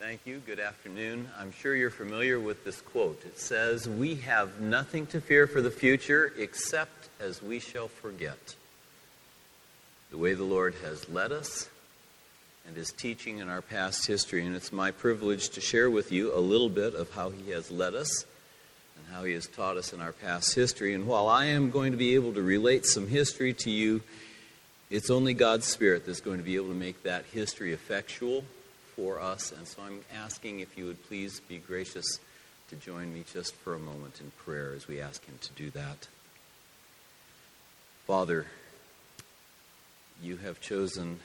Thank you. Good afternoon. I'm sure you're familiar with this quote. It says, We have nothing to fear for the future except as we shall forget the way the Lord has led us and his teaching in our past history. And it's my privilege to share with you a little bit of how he has led us and how he has taught us in our past history. And while I am going to be able to relate some history to you, it's only God's Spirit that's going to be able to make that history effectual for us. And so I'm asking if you would please be gracious to join me just for a moment in prayer as we ask Him to do that. Father, you have chosen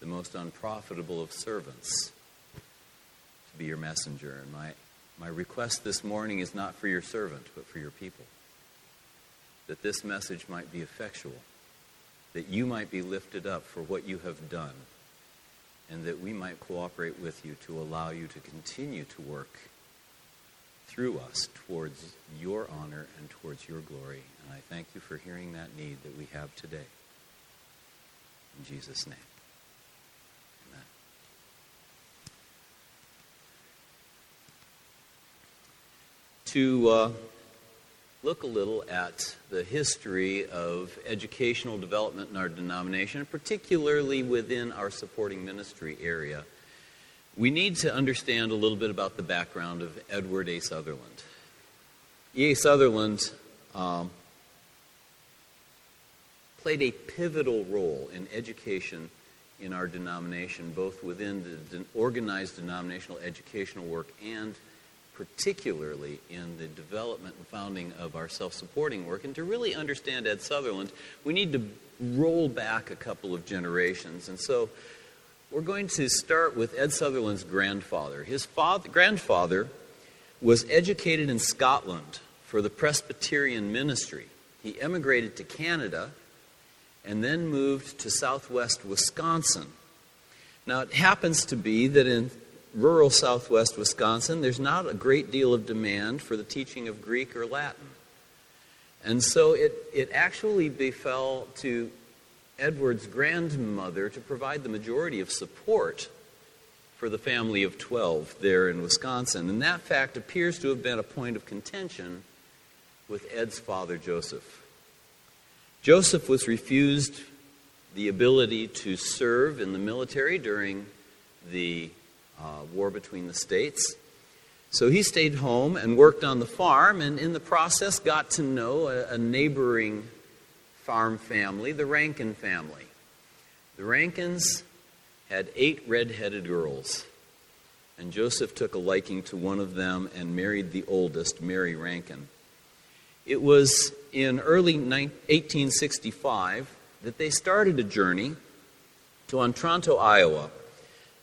the most unprofitable of servants to be your messenger. And my, my request this morning is not for your servant, but for your people. That this message might be effectual, that you might be lifted up for what you have done, and that we might cooperate with you to allow you to continue to work through us towards your honor and towards your glory. And I thank you for hearing that need that we have today. In Jesus' name. Amen. To uh, look a little at the history of educational development in our denomination, particularly within our supporting ministry area, we need to understand a little bit about the background of Edward A. Sutherland. E.A. Sutherland um, played a pivotal role in education in our denomination, both within the organized denominational educational work and particularly in the development and founding of our self supporting work. And to really understand Ed Sutherland, we need to roll back a couple of generations. And so we're going to start with Ed Sutherland's grandfather. His father, grandfather was educated in Scotland for the Presbyterian ministry. He emigrated to Canada and then moved to southwest Wisconsin. Now, it happens to be that in rural southwest Wisconsin, there's not a great deal of demand for the teaching of Greek or Latin. And so it, it actually befell to Edward's grandmother to provide the majority of support for the family of 12 there in Wisconsin. And that fact appears to have been a point of contention with Ed's father, Joseph. Joseph was refused the ability to serve in the military during the uh, war between the states. So he stayed home and worked on the farm, and in the process, got to know a, a neighboring farm family, the Rankin family. The Rankins had eight red-headed girls, and Joseph took a liking to one of them and married the oldest, Mary Rankin. It was in early 1865 that they started a journey to Otranto, Iowa,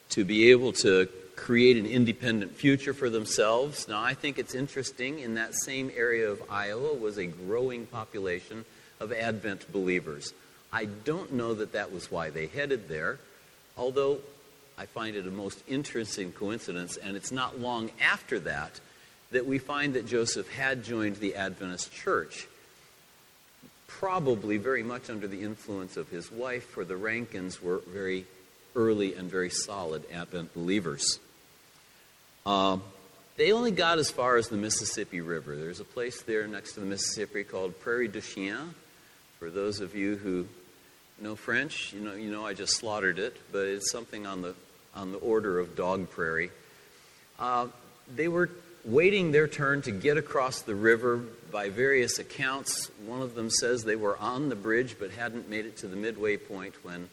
to be able to create an independent future for themselves. Now, I think it's interesting in that same area of Iowa was a growing population of Advent believers. I don't know that that was why they headed there, although I find it a most interesting coincidence, and it's not long after that that we find that Joseph had joined the Adventist church, probably very much under the influence of his wife, for the Rankins were very early and very solid Advent believers. Um, they only got as far as the Mississippi River. There's a place there next to the Mississippi called Prairie du Chien, for those of you who know French, you know, you know I just slaughtered it, but it's something on the, on the order of dog prairie. Uh, they were waiting their turn to get across the river by various accounts. One of them says they were on the bridge but hadn't made it to the midway point when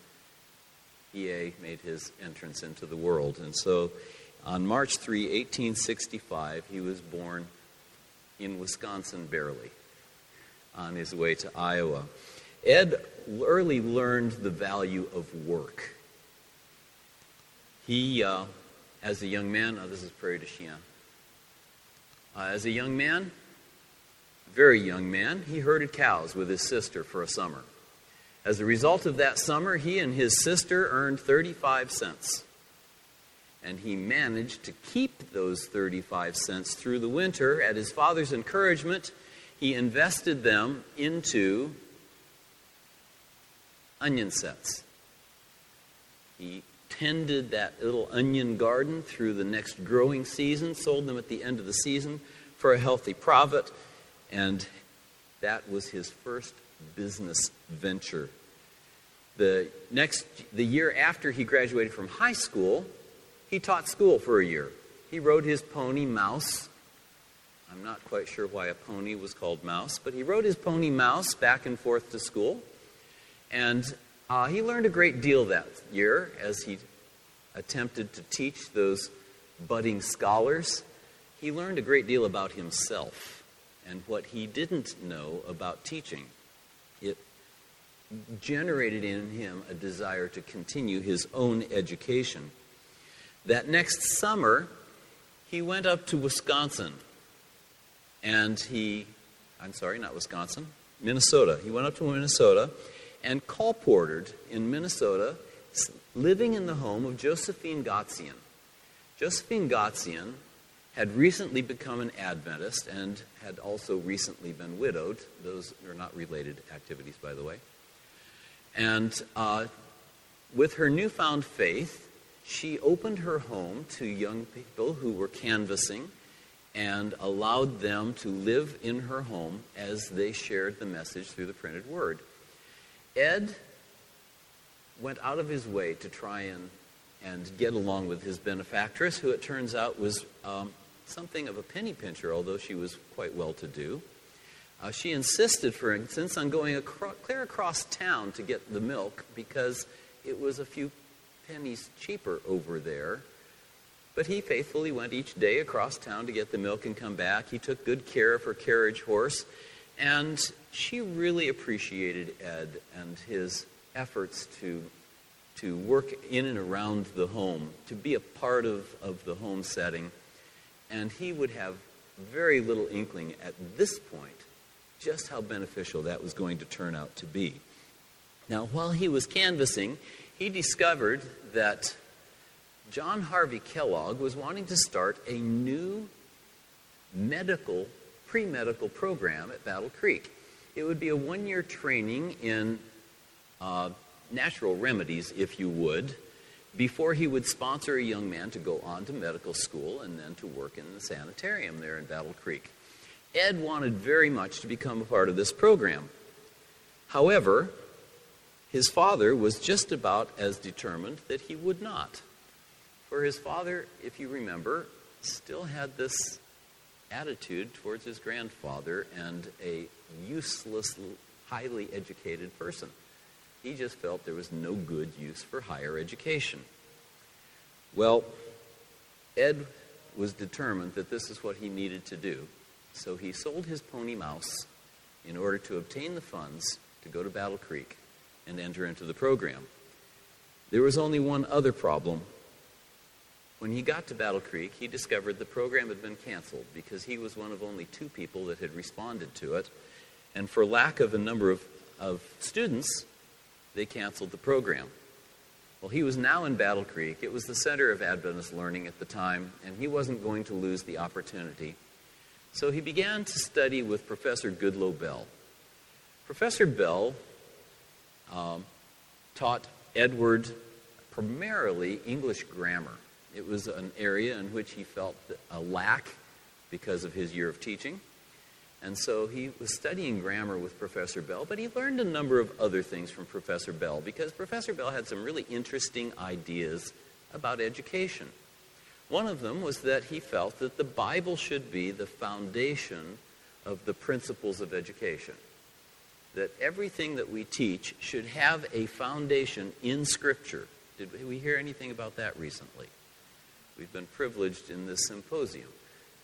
EA made his entrance into the world. And so on March 3, 1865, he was born in Wisconsin barely on his way to Iowa. Ed early learned the value of work. He, uh, as a young man, oh, this is Prairie du Chien. Uh, as a young man, very young man, he herded cows with his sister for a summer. As a result of that summer, he and his sister earned 35 cents. And he managed to keep those 35 cents through the winter at his father's encouragement he invested them into onion sets. He tended that little onion garden through the next growing season, sold them at the end of the season for a healthy profit, and that was his first business venture. The next the year after he graduated from high school, he taught school for a year. He rode his pony Mouse. I'm not quite sure why a pony was called Mouse, but he rode his pony Mouse back and forth to school. And uh, he learned a great deal that year as he attempted to teach those budding scholars. He learned a great deal about himself and what he didn't know about teaching. Generated in him a desire to continue his own education. That next summer, he went up to Wisconsin and he, I'm sorry, not Wisconsin, Minnesota. He went up to Minnesota and colportered in Minnesota, living in the home of Josephine Gotzian. Josephine Gotzian had recently become an Adventist and had also recently been widowed. Those are not related activities, by the way. And uh, with her newfound faith, she opened her home to young people who were canvassing and allowed them to live in her home as they shared the message through the printed word. Ed went out of his way to try and, and get along with his benefactress, who it turns out was um, something of a penny pincher, although she was quite well to do. Uh, she insisted, for instance, on going clear across town to get the milk because it was a few pennies cheaper over there. But he faithfully went each day across town to get the milk and come back. He took good care of her carriage horse. And she really appreciated Ed and his efforts to, to work in and around the home, to be a part of, of the home setting. And he would have very little inkling at this point just how beneficial that was going to turn out to be. Now, while he was canvassing, he discovered that John Harvey Kellogg was wanting to start a new medical pre medical program at Battle Creek. It would be a one year training in uh, natural remedies, if you would, before he would sponsor a young man to go on to medical school and then to work in the sanitarium there in Battle Creek. Ed wanted very much to become a part of this program. However, his father was just about as determined that he would not. For his father, if you remember, still had this attitude towards his grandfather and a useless, highly educated person. He just felt there was no good use for higher education. Well, Ed was determined that this is what he needed to do. So he sold his pony mouse in order to obtain the funds to go to Battle Creek and enter into the program. There was only one other problem when he got to Battle Creek, he discovered the program had been canceled because he was one of only two people that had responded to it. And for lack of a number of, of students, they canceled the program. Well, he was now in Battle Creek. It was the center of Adventist learning at the time, and he wasn't going to lose the opportunity. So he began to study with Professor Goodloe Bell. Professor Bell um, taught Edward primarily English grammar. It was an area in which he felt a lack because of his year of teaching. And so he was studying grammar with Professor Bell, but he learned a number of other things from Professor Bell because Professor Bell had some really interesting ideas about education. One of them was that he felt that the Bible should be the foundation of the principles of education. That everything that we teach should have a foundation in Scripture. Did we hear anything about that recently? We've been privileged in this symposium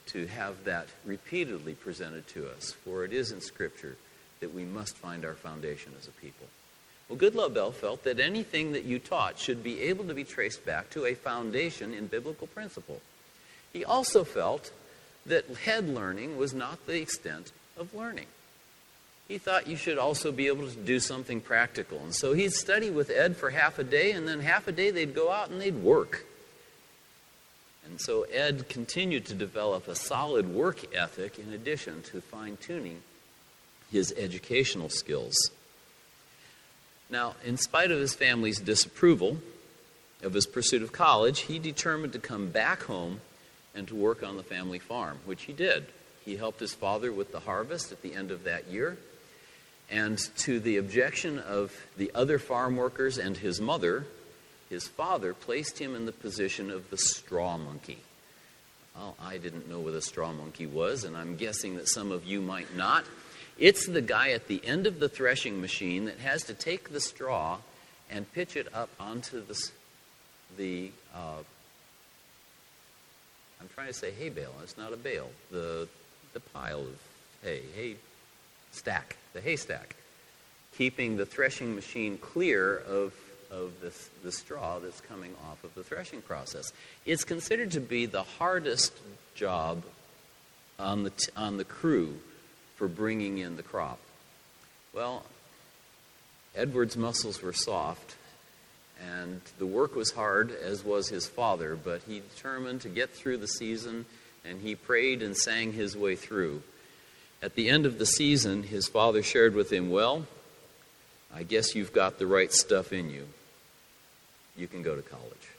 to have that repeatedly presented to us, for it is in Scripture that we must find our foundation as a people. Well, Goodloe Bell felt that anything that you taught should be able to be traced back to a foundation in biblical principle. He also felt that head learning was not the extent of learning. He thought you should also be able to do something practical. And so he'd study with Ed for half a day, and then half a day they'd go out and they'd work. And so Ed continued to develop a solid work ethic in addition to fine tuning his educational skills. Now, in spite of his family's disapproval, of his pursuit of college, he determined to come back home and to work on the family farm, which he did. He helped his father with the harvest at the end of that year. And to the objection of the other farm workers and his mother, his father placed him in the position of the straw monkey. Well, I didn't know what a straw monkey was, and I'm guessing that some of you might not. It's the guy at the end of the threshing machine that has to take the straw and pitch it up onto the, the uh, I'm trying to say hay bale. It's not a bale. The, the pile of hay, hay stack, the haystack, keeping the threshing machine clear of, of this, the straw that's coming off of the threshing process. It's considered to be the hardest job on the, t- on the crew for bringing in the crop. Well, Edward's muscles were soft, and the work was hard, as was his father, but he determined to get through the season, and he prayed and sang his way through. At the end of the season, his father shared with him, Well, I guess you've got the right stuff in you. You can go to college.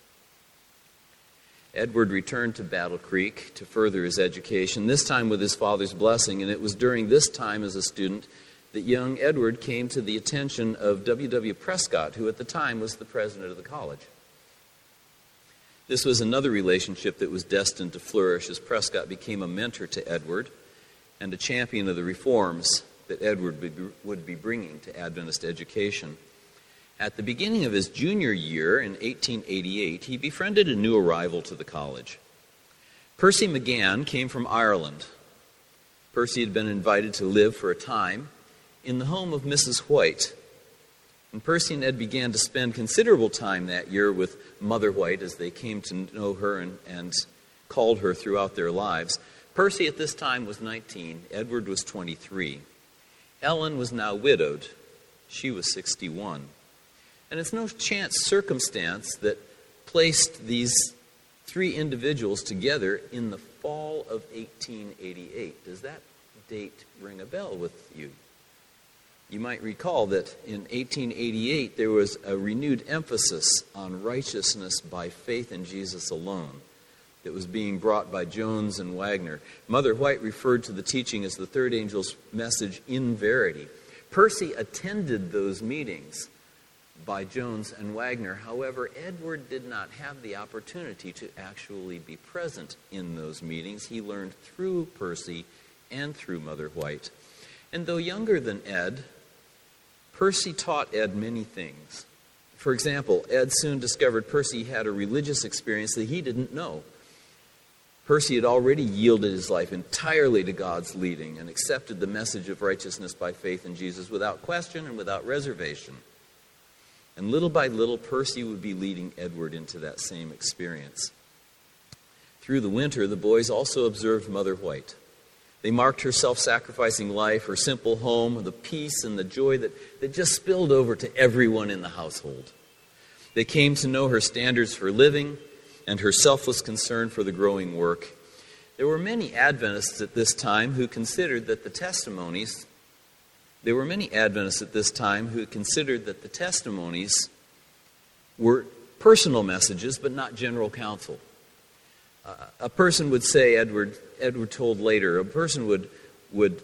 Edward returned to Battle Creek to further his education, this time with his father's blessing, and it was during this time as a student that young Edward came to the attention of W. W. Prescott, who at the time was the president of the college. This was another relationship that was destined to flourish as Prescott became a mentor to Edward and a champion of the reforms that Edward would be bringing to Adventist education. At the beginning of his junior year in 1888, he befriended a new arrival to the college. Percy Magan came from Ireland. Percy had been invited to live for a time in the home of Mrs. White. And Percy and Ed began to spend considerable time that year with Mother White as they came to know her and, and called her throughout their lives. Percy at this time was 19, Edward was 23. Ellen was now widowed, she was 61. And it's no chance circumstance that placed these three individuals together in the fall of 1888. Does that date ring a bell with you? You might recall that in 1888 there was a renewed emphasis on righteousness by faith in Jesus alone that was being brought by Jones and Waggoner. Mother White referred to the teaching as the third angel's message in verity. Percy attended those meetings by Jones and Waggoner. However, Edward did not have the opportunity to actually be present in those meetings. He learned through Percy and through Mother White. And though younger than Ed, Percy taught Ed many things. For example, Ed soon discovered Percy had a religious experience that he didn't know. Percy had already yielded his life entirely to God's leading and accepted the message of righteousness by faith in Jesus without question and without reservation. And little by little, Percy would be leading Edward into that same experience. Through the winter, the boys also observed Mother White. They marked her self sacrificing life, her simple home, the peace and the joy that, that just spilled over to everyone in the household. They came to know her standards for living and her selfless concern for the growing work. There were many Adventists at this time who considered that the testimonies, there were many Adventists at this time who considered that the testimonies were personal messages but not general counsel. Uh, a person would say, Edward, Edward told later, a person would, would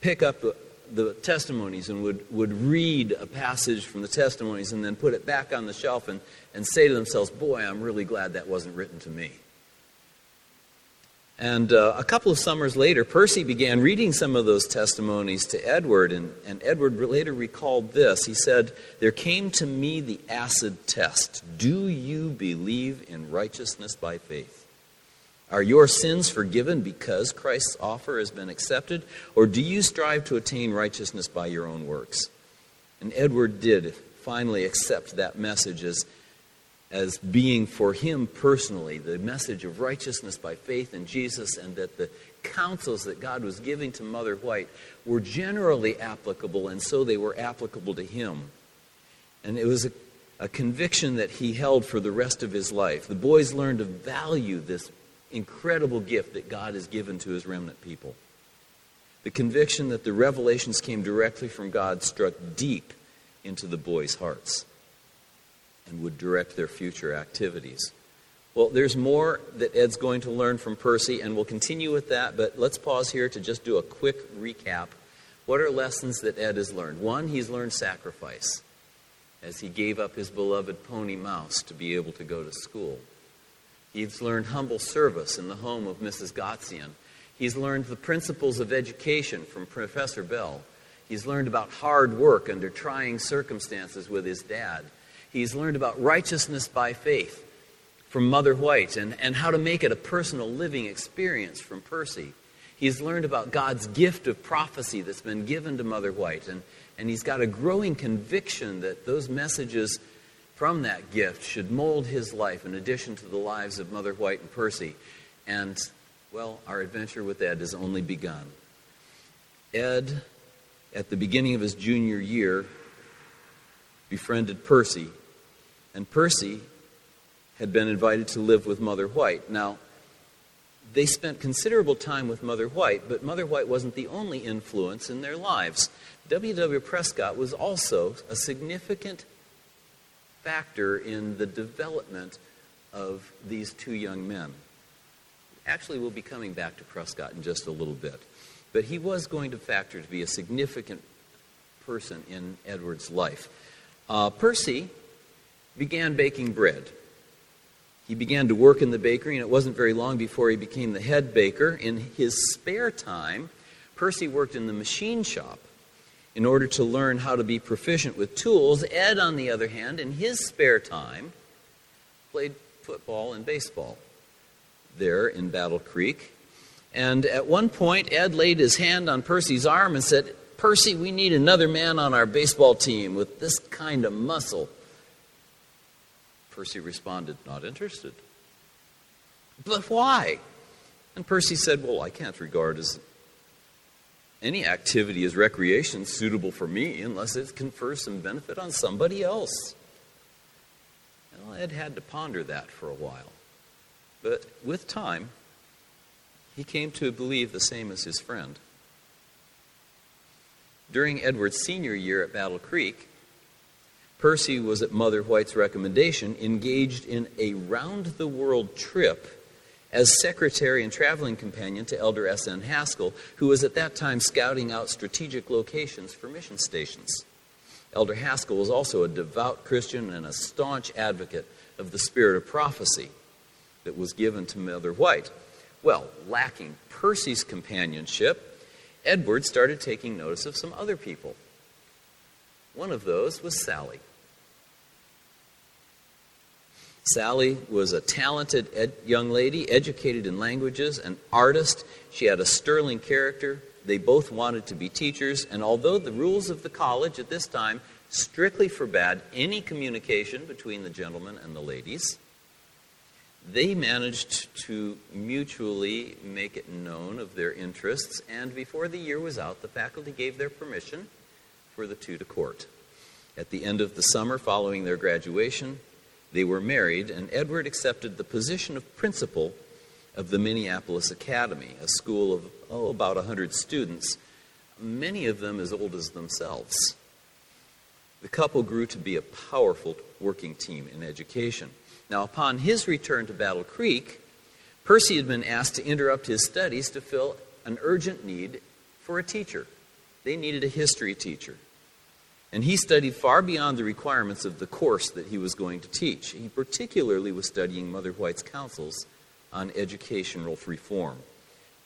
pick up the, the testimonies and would, would read a passage from the testimonies and then put it back on the shelf and, and say to themselves, Boy, I'm really glad that wasn't written to me. And uh, a couple of summers later, Percy began reading some of those testimonies to Edward, and, and Edward later recalled this. He said, There came to me the acid test. Do you believe in righteousness by faith? Are your sins forgiven because Christ's offer has been accepted? Or do you strive to attain righteousness by your own works? And Edward did finally accept that message as, as being for him personally the message of righteousness by faith in Jesus, and that the counsels that God was giving to Mother White were generally applicable, and so they were applicable to him. And it was a, a conviction that he held for the rest of his life. The boys learned to value this incredible gift that God has given to his remnant people. The conviction that the revelations came directly from God struck deep into the boys' hearts. And would direct their future activities. Well, there's more that Ed's going to learn from Percy, and we'll continue with that, but let's pause here to just do a quick recap. What are lessons that Ed has learned? One, he's learned sacrifice as he gave up his beloved pony Mouse to be able to go to school. He's learned humble service in the home of Mrs. Gotzian. He's learned the principles of education from Professor Bell. He's learned about hard work under trying circumstances with his dad. He's learned about righteousness by faith from Mother White and, and how to make it a personal living experience from Percy. He's learned about God's gift of prophecy that's been given to Mother White, and, and he's got a growing conviction that those messages from that gift should mold his life in addition to the lives of Mother White and Percy. And, well, our adventure with Ed has only begun. Ed, at the beginning of his junior year, befriended Percy, and Percy had been invited to live with Mother White. Now, they spent considerable time with Mother White, but Mother White wasn't the only influence in their lives. W. W. Prescott was also a significant factor in the development of these two young men. Actually, we'll be coming back to Prescott in just a little bit. But he was going to factor to be a significant person in Edward's life. Uh, Percy began baking bread. He began to work in the bakery, and it wasn't very long before he became the head baker. In his spare time, Percy worked in the machine shop in order to learn how to be proficient with tools. Ed, on the other hand, in his spare time, played football and baseball there in Battle Creek. And at one point, Ed laid his hand on Percy's arm and said, Percy, we need another man on our baseball team with this kind of muscle. Percy responded, Not interested. But why? And Percy said, Well, I can't regard as any activity as recreation suitable for me unless it confers some benefit on somebody else. Well, Ed had to ponder that for a while. But with time, he came to believe the same as his friend. During Edward's senior year at Battle Creek, Percy was, at Mother White's recommendation, engaged in a round the world trip as secretary and traveling companion to Elder S.N. Haskell, who was at that time scouting out strategic locations for mission stations. Elder Haskell was also a devout Christian and a staunch advocate of the spirit of prophecy that was given to Mother White. Well, lacking Percy's companionship, Edward started taking notice of some other people. One of those was Sally. Sally was a talented ed- young lady, educated in languages, an artist. She had a sterling character. They both wanted to be teachers, and although the rules of the college at this time strictly forbade any communication between the gentlemen and the ladies, they managed to mutually make it known of their interests, and before the year was out, the faculty gave their permission for the two to court. At the end of the summer following their graduation, they were married, and Edward accepted the position of principal of the Minneapolis Academy, a school of oh, about 100 students, many of them as old as themselves. The couple grew to be a powerful working team in education. Now, upon his return to Battle Creek, Percy had been asked to interrupt his studies to fill an urgent need for a teacher. They needed a history teacher. And he studied far beyond the requirements of the course that he was going to teach. He particularly was studying Mother White's counsels on educational reform.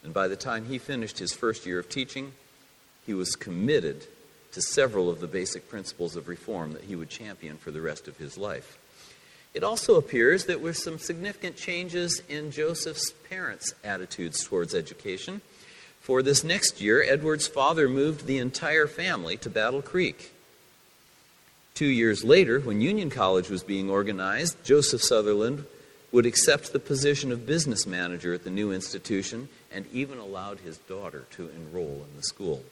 And by the time he finished his first year of teaching, he was committed to several of the basic principles of reform that he would champion for the rest of his life. It also appears that there were some significant changes in Joseph's parents' attitudes towards education. For this next year, Edward's father moved the entire family to Battle Creek. Two years later, when Union College was being organized, Joseph Sutherland would accept the position of business manager at the new institution and even allowed his daughter to enroll in the school.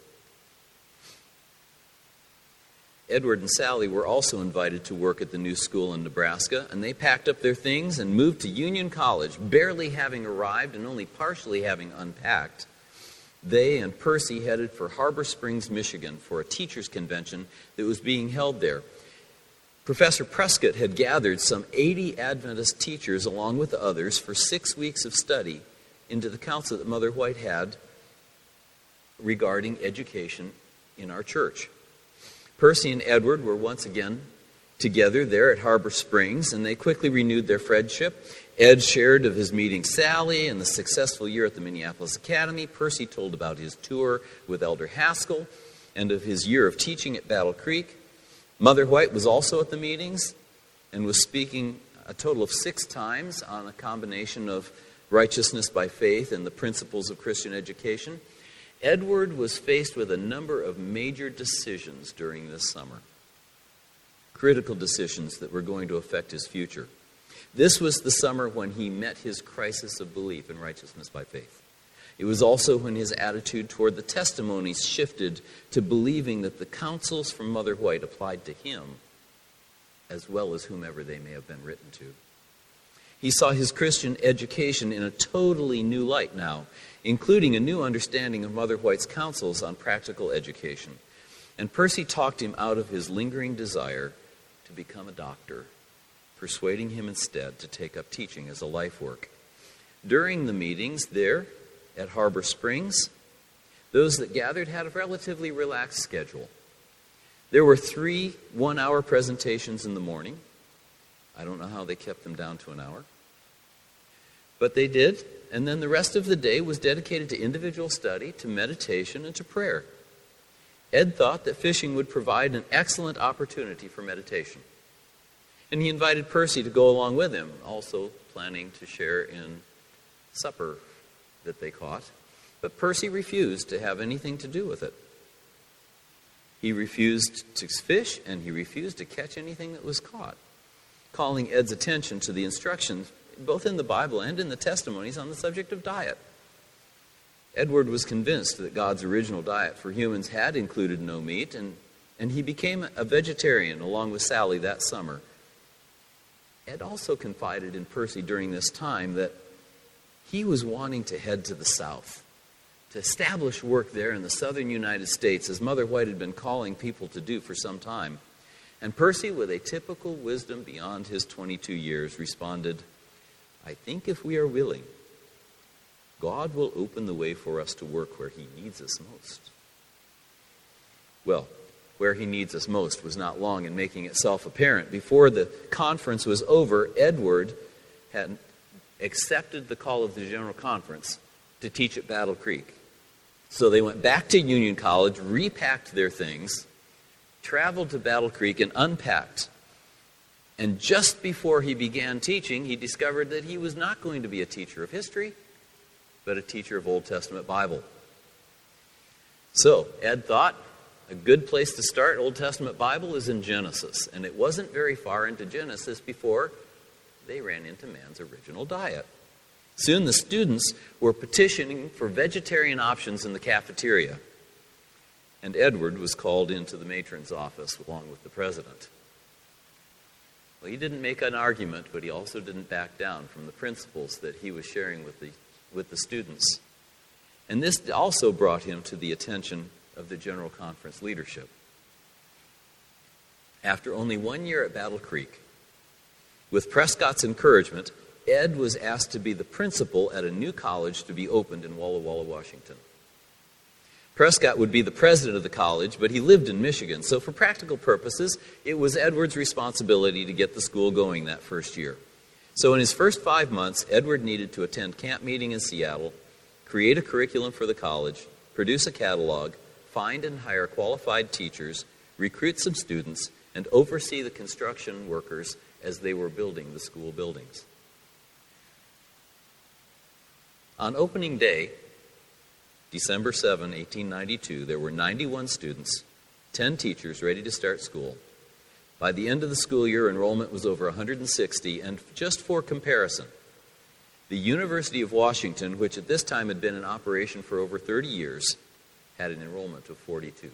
Edward and Sally were also invited to work at the new school in Nebraska, and they packed up their things and moved to Union College, barely having arrived and only partially having unpacked. They and Percy headed for Harbor Springs, Michigan for a teachers' convention that was being held there. Professor Prescott had gathered some 80 Adventist teachers along with others for six weeks of study into the counsel that Mother White had regarding education in our church. Percy and Edward were once again together there at Harbor Springs, and they quickly renewed their friendship. Ed shared of his meeting Sally and the successful year at the Minneapolis Academy. Percy told about his tour with Elder Haskell and of his year of teaching at Battle Creek. Mother White was also at the meetings and was speaking a total of six times on a combination of righteousness by faith and the principles of Christian education. Edward was faced with a number of major decisions during this summer, critical decisions that were going to affect his future. This was the summer when he met his crisis of belief in righteousness by faith. It was also when his attitude toward the testimonies shifted to believing that the counsels from Mother White applied to him as well as whomever they may have been written to. He saw his Christian education in a totally new light now, including a new understanding of Mother White's counsels on practical education. And Percy talked him out of his lingering desire to become a doctor, persuading him instead to take up teaching as a life work. During the meetings there, at Harbor Springs. Those that gathered had a relatively relaxed schedule. There were three one hour presentations in the morning. I don't know how they kept them down to an hour. But they did, and then the rest of the day was dedicated to individual study, to meditation, and to prayer. Ed thought that fishing would provide an excellent opportunity for meditation. And he invited Percy to go along with him, also planning to share in supper that they caught, but Percy refused to have anything to do with it. He refused to fish and he refused to catch anything that was caught, calling Ed's attention to the instructions, both in the Bible and in the testimonies, on the subject of diet. Edward was convinced that God's original diet for humans had included no meat, and, and he became a vegetarian along with Sally that summer. Ed also confided in Percy during this time that he was wanting to head to the south, to establish work there in the southern United States, as Mother White had been calling people to do for some time. And Percy, with a typical wisdom beyond his 22 years, responded, I think if we are willing, God will open the way for us to work where He needs us most. Well, where He needs us most was not long in making itself apparent. Before the conference was over, Edward had accepted the call of the General Conference to teach at Battle Creek. So they went back to Union College, repacked their things, traveled to Battle Creek, and unpacked. And just before he began teaching, he discovered that he was not going to be a teacher of history, but a teacher of Old Testament Bible. So, Ed thought a good place to start Old Testament Bible is in Genesis. And it wasn't very far into Genesis before they ran into man's original diet. Soon the students were petitioning for vegetarian options in the cafeteria, and Edward was called into the matron's office along with the president. Well, he didn't make an argument, but he also didn't back down from the principles that he was sharing with the, with the students. And this also brought him to the attention of the General Conference leadership. After only one year at Battle Creek, with Prescott's encouragement, Ed was asked to be the principal at a new college to be opened in Walla Walla, Washington. Prescott would be the president of the college, but he lived in Michigan, so for practical purposes, it was Edward's responsibility to get the school going that first year. So in his first five months, Edward needed to attend camp meeting in Seattle, create a curriculum for the college, produce a catalog, find and hire qualified teachers, recruit some students, and oversee the construction workers as they were building the school buildings. On opening day, December 7, 1892, there were 91 students, 10 teachers ready to start school. By the end of the school year, enrollment was over 160, and just for comparison, the University of Washington, which at this time had been in operation for over 30 years, had an enrollment of 42.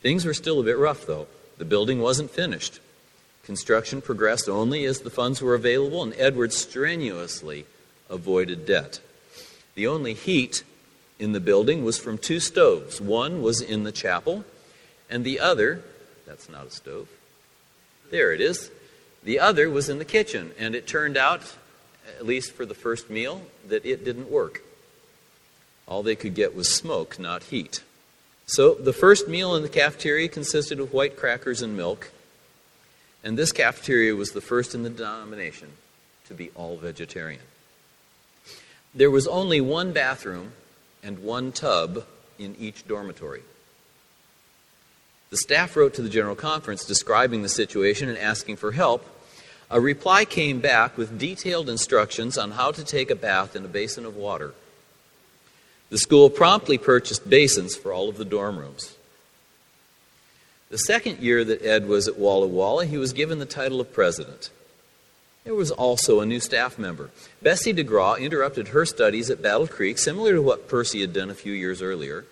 Things were still a bit rough, though. The building wasn't finished. Construction progressed only as the funds were available, and Edward strenuously avoided debt. The only heat in the building was from two stoves. One was in the chapel, and the other That's not a stove. There it is. The other was in the kitchen, and it turned out, at least for the first meal, that it didn't work. All they could get was smoke, not heat. So the first meal in the cafeteria consisted of white crackers and milk, and this cafeteria was the first in the denomination to be all vegetarian. There was only one bathroom and one tub in each dormitory. The staff wrote to the General Conference describing the situation and asking for help. A reply came back with detailed instructions on how to take a bath in a basin of water. The school promptly purchased basins for all of the dorm rooms. The second year that Ed was at Walla Walla, he was given the title of president. There was also a new staff member. Bessie DeGraw interrupted her studies at Battle Creek, similar to what Percy had done a few years earlier,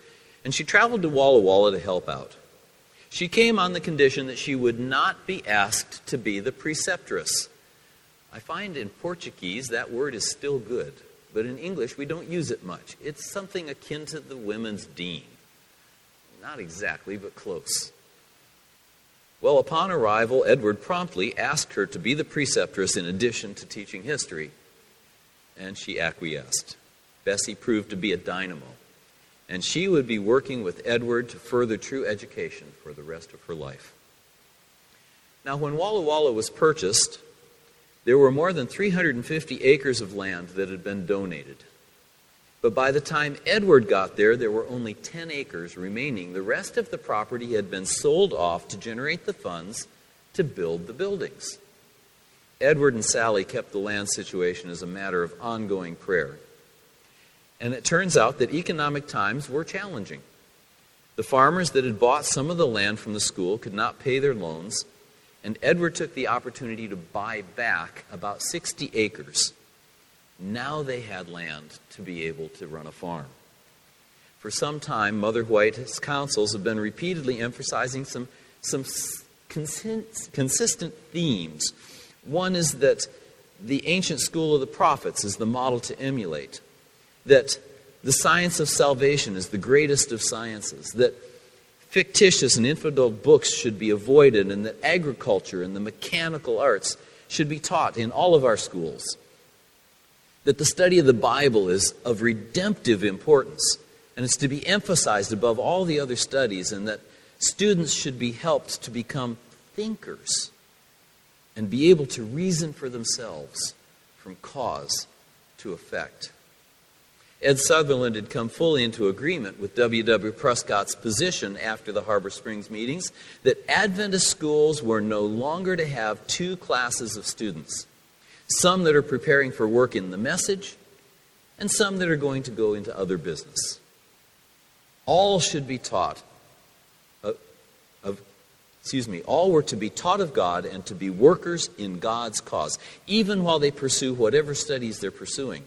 and she traveled to Walla Walla to help out. She came on the condition that she would not be asked to be the preceptress. I find in Portuguese that word is still good, but in English we don't use it much. It's something akin to the women's dean. Not exactly, but close. Well, upon arrival, Edward promptly asked her to be the preceptress in addition to teaching history, and she acquiesced. Bessie proved to be a dynamo, and she would be working with Edward to further true education for the rest of her life. Now, when Walla Walla was purchased, there were more than 350 acres of land that had been donated. But by the time Edward got there, there were only 10 acres remaining. The rest of the property had been sold off to generate the funds to build the buildings. Edward and Sally kept the land situation as a matter of ongoing prayer. And it turns out that economic times were challenging. The farmers that had bought some of the land from the school could not pay their loans, and Edward took the opportunity to buy back about 60 acres now they had land to be able to run a farm. For some time, Mother White's counsels have been repeatedly emphasizing some, some consistent themes. One is that the ancient school of the prophets is the model to emulate, that the science of salvation is the greatest of sciences, that fictitious and infidel books should be avoided, and that agriculture and the mechanical arts should be taught in all of our schools that the study of the Bible is of redemptive importance and it's to be emphasized above all the other studies, and that students should be helped to become thinkers and be able to reason for themselves from cause to effect. Ed Sutherland had come fully into agreement with W. W. Prescott's position after the Harbor Springs meetings that Adventist schools were no longer to have two classes of students some that are preparing for work in the message, and some that are going to go into other business. All should be taught of, of, excuse me, all were to be taught of God and to be workers in God's cause, even while they pursue whatever studies they're pursuing.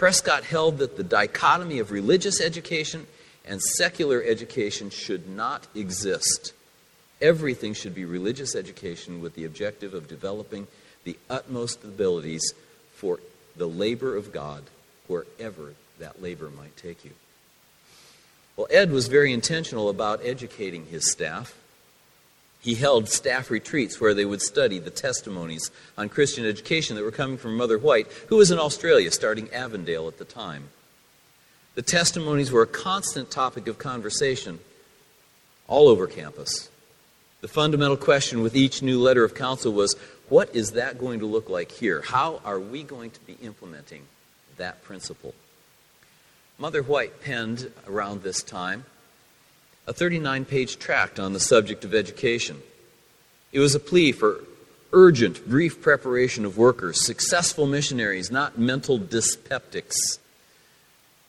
Prescott held that the dichotomy of religious education and secular education should not exist. Everything should be religious education with the objective of developing the utmost abilities for the labor of God wherever that labor might take you. Well, Ed was very intentional about educating his staff. He held staff retreats where they would study the testimonies on Christian education that were coming from Mother White, who was in Australia, starting Avondale at the time. The testimonies were a constant topic of conversation all over campus. The fundamental question with each new letter of counsel was what is that going to look like here? How are we going to be implementing that principle? Mother White penned around this time a 39 page tract on the subject of education. It was a plea for urgent, brief preparation of workers, successful missionaries, not mental dyspeptics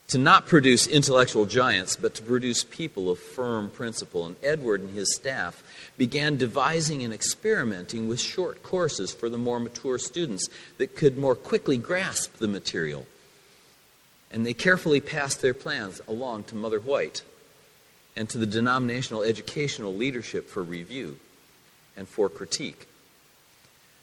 to not produce intellectual giants, but to produce people of firm principle. And Edward and his staff began devising and experimenting with short courses for the more mature students that could more quickly grasp the material. And they carefully passed their plans along to Mother White and to the denominational educational leadership for review and for critique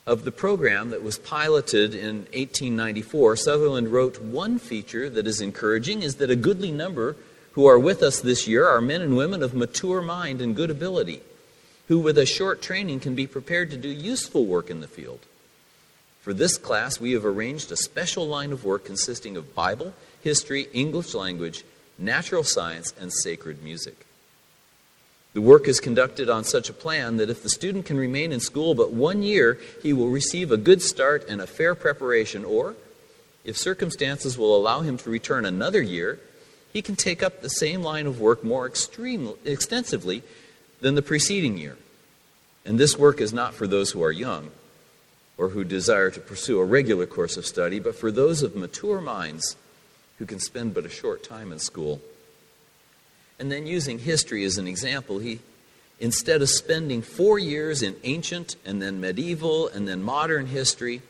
of the program that was piloted in 1894, Sutherland wrote one feature that is encouraging is that a goodly number who are with us this year are men and women of mature mind and good ability. who, with a short training, can be prepared to do useful work in the field. For this class, we have arranged a special line of work consisting of Bible, history, English language, natural science, and sacred music. The work is conducted on such a plan that if the student can remain in school but one year, he will receive a good start and a fair preparation, or, if circumstances will allow him to return another year, he can take up the same line of work more extreme, extensively than the preceding year. And this work is not for those who are young or who desire to pursue a regular course of study, but for those of mature minds who can spend but a short time in school. And then, using history as an example, he, instead of spending four years in ancient and then medieval and then modern history,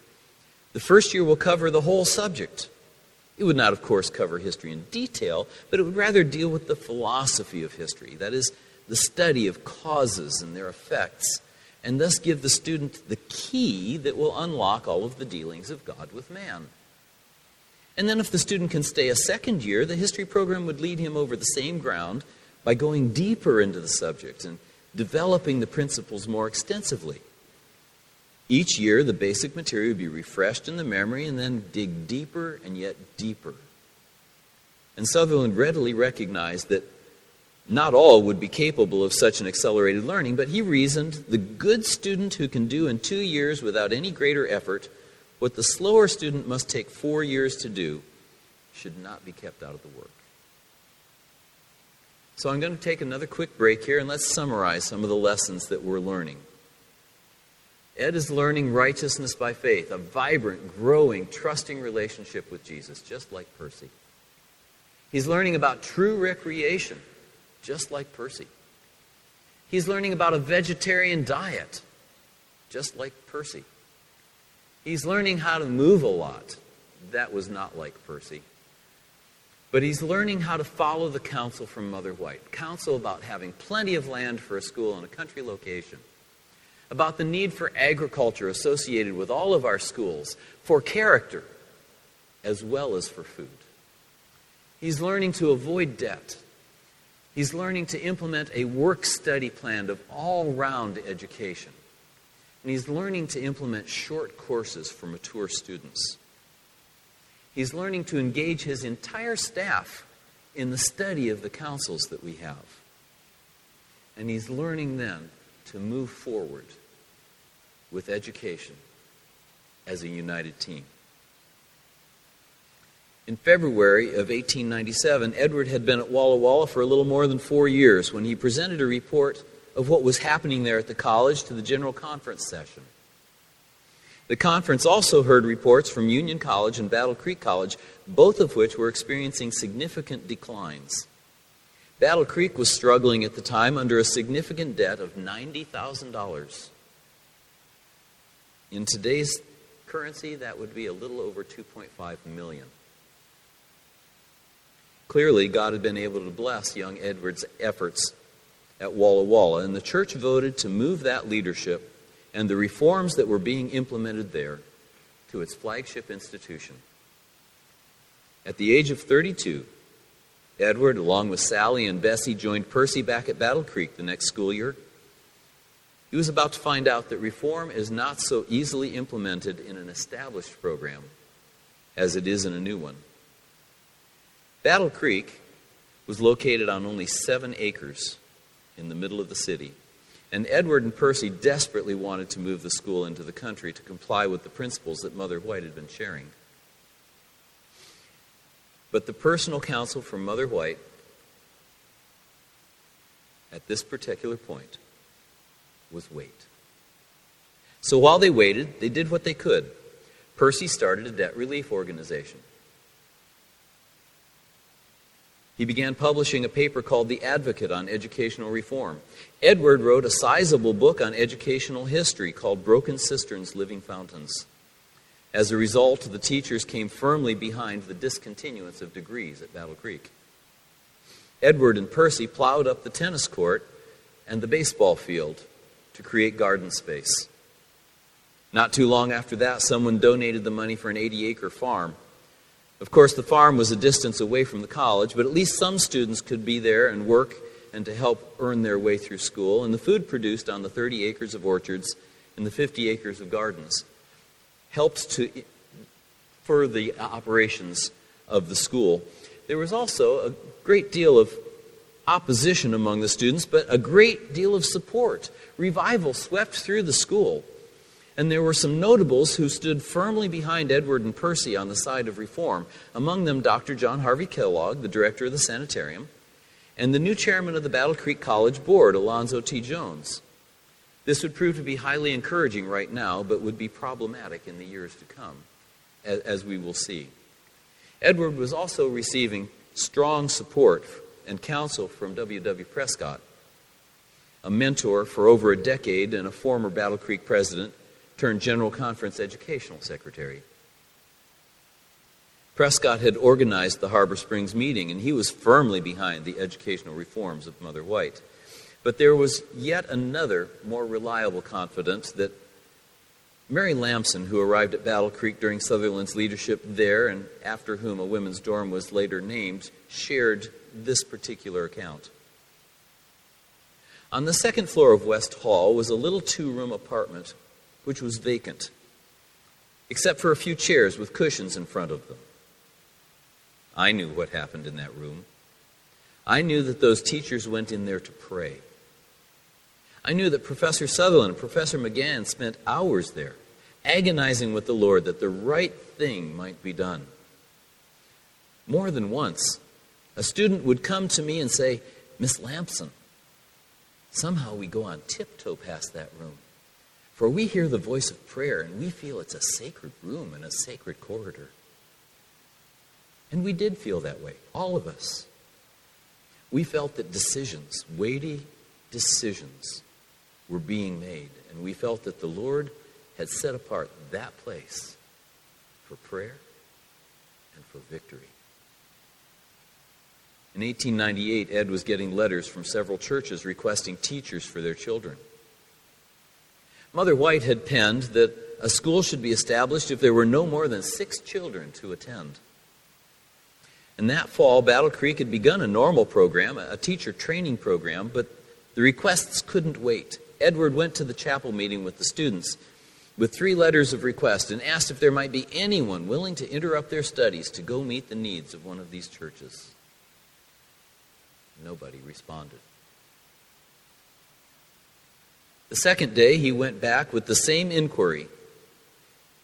the first year will cover the whole subject. It would not, of course, cover history in detail, but it would rather deal with the philosophy of history, that is, the study of causes and their effects, and thus give the student the key that will unlock all of the dealings of God with man. And then, if the student can stay a second year, the history program would lead him over the same ground by going deeper into the subject and developing the principles more extensively. Each year, the basic material would be refreshed in the memory and then dig deeper and yet deeper. And Sutherland readily recognized that not all would be capable of such an accelerated learning, but he reasoned the good student who can do in two years without any greater effort what the slower student must take four years to do should not be kept out of the work. So I'm going to take another quick break here and let's summarize some of the lessons that we're learning. Ed is learning righteousness by faith, a vibrant, growing, trusting relationship with Jesus, just like Percy. He's learning about true recreation, just like Percy. He's learning about a vegetarian diet, just like Percy. He's learning how to move a lot. That was not like Percy. But he's learning how to follow the counsel from Mother White counsel about having plenty of land for a school in a country location about the need for agriculture associated with all of our schools, for character, as well as for food. He's learning to avoid debt. He's learning to implement a work study plan of all round education. And he's learning to implement short courses for mature students. He's learning to engage his entire staff in the study of the counsels that we have. And he's learning then to move forward with education as a united team. In February of 1897, Edward had been at Walla Walla for a little more than four years when he presented a report of what was happening there at the college to the General Conference session. The conference also heard reports from Union College and Battle Creek College, both of which were experiencing significant declines. Battle Creek was struggling at the time under a significant debt of $90,000. In today's currency, that would be a little over 2.5 million. Clearly, God had been able to bless young Edward's efforts at Walla Walla, and the church voted to move that leadership and the reforms that were being implemented there to its flagship institution. At the age of 32, Edward, along with Sally and Bessie, joined Percy back at Battle Creek the next school year. He was about to find out that reform is not so easily implemented in an established program as it is in a new one. Battle Creek was located on only seven acres in the middle of the city, and Edward and Percy desperately wanted to move the school into the country to comply with the principles that Mother White had been sharing. But the personal counsel from Mother White at this particular point was wait. So while they waited, they did what they could. Percy started a debt relief organization. He began publishing a paper called The Advocate on Educational Reform. Edward wrote a sizable book on educational history called Broken Cisterns, Living Fountains. As a result, the teachers came firmly behind the discontinuance of degrees at Battle Creek. Edward and Percy plowed up the tennis court and the baseball field to create garden space. Not too long after that, someone donated the money for an 80 acre farm. Of course, the farm was a distance away from the college, but at least some students could be there and work and to help earn their way through school, and the food produced on the 30 acres of orchards and the 50 acres of gardens helps to further the operations of the school. There was also a great deal of opposition among the students, but a great deal of support. Revival swept through the school. And there were some notables who stood firmly behind Edward and Percy on the side of reform. Among them, Dr. John Harvey Kellogg, the director of the sanitarium, and the new chairman of the Battle Creek College Board, Alonzo T. Jones. This would prove to be highly encouraging right now, but would be problematic in the years to come, as we will see. Edward was also receiving strong support and counsel from W. W. Prescott, a mentor for over a decade and a former Battle Creek president turned General Conference Educational Secretary. Prescott had organized the Harbor Springs meeting, and he was firmly behind the educational reforms of Mother White. But there was yet another, more reliable confidence that Mary Lamson, who arrived at Battle Creek during Sutherland's leadership there and after whom a women's dorm was later named, shared this particular account. On the second floor of West Hall was a little two room apartment which was vacant, except for a few chairs with cushions in front of them. I knew what happened in that room. I knew that those teachers went in there to pray. I knew that Professor Sutherland and Professor Magan spent hours there, agonizing with the Lord that the right thing might be done. More than once, a student would come to me and say, Miss Lamson, somehow we go on tiptoe past that room. For we hear the voice of prayer and we feel it's a sacred room and a sacred corridor. And we did feel that way, all of us. We felt that decisions, weighty decisions, were being made. And we felt that the Lord had set apart that place for prayer and for victory. In 1898, Ed was getting letters from several churches requesting teachers for their children. Mother White had penned that a school should be established if there were no more than six children to attend. And that fall, Battle Creek had begun a normal program, a teacher training program, but the requests couldn't wait. Edward went to the chapel meeting with the students with three letters of request and asked if there might be anyone willing to interrupt their studies to go meet the needs of one of these churches. Nobody responded. The second day, he went back with the same inquiry,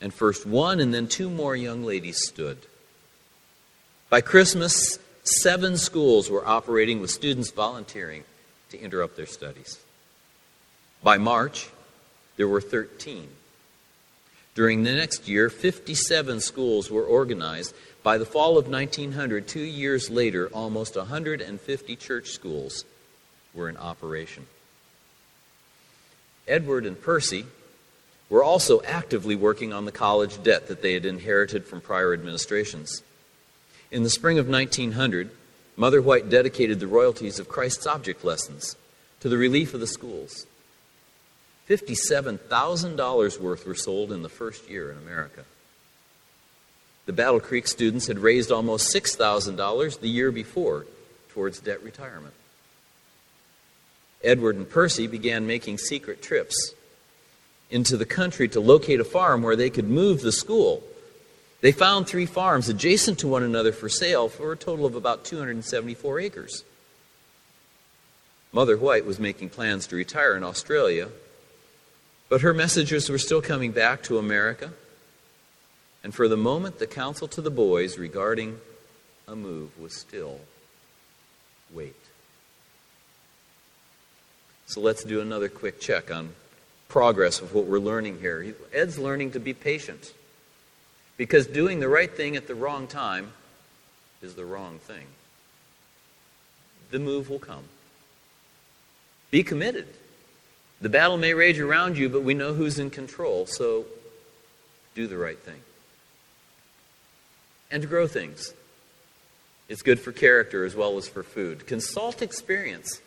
and first one and then two more young ladies stood. By Christmas, seven schools were operating with students volunteering to interrupt their studies. By March, there were 13. During the next year, 57 schools were organized. By the fall of 1900, two years later, almost 150 church schools were in operation. Edward and Percy were also actively working on the college debt that they had inherited from prior administrations. In the spring of 1900, Mother White dedicated the royalties of Christ's object lessons to the relief of the schools. $57,000 worth were sold in the first year in America. The Battle Creek students had raised almost $6,000 the year before towards debt retirement. Edward and Percy began making secret trips into the country to locate a farm where they could move the school. They found three farms adjacent to one another for sale for a total of about 274 acres. Mother White was making plans to retire in Australia, but her messages were still coming back to America. And for the moment, the counsel to the boys regarding a move was still wait. So let's do another quick check on progress of what we're learning here. Ed's learning to be patient because doing the right thing at the wrong time is the wrong thing. The move will come. Be committed. The battle may rage around you, but we know who's in control, so do the right thing. And to grow things. It's good for character as well as for food. Consult experience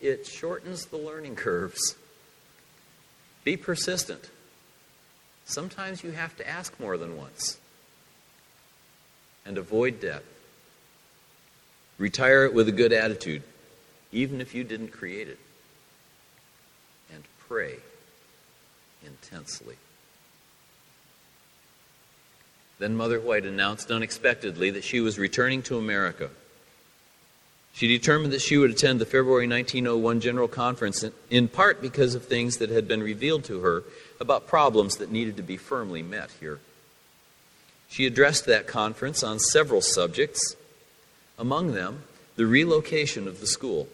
it shortens the learning curves. Be persistent. Sometimes you have to ask more than once. And avoid debt. Retire it with a good attitude. even if you didn't create it. And pray intensely. Then Mother White announced unexpectedly that she was returning to America. She determined that she would attend the February 1901 General Conference in part because of things that had been revealed to her about problems that needed to be firmly met here. She addressed that conference on several subjects, among them, the relocation of the school.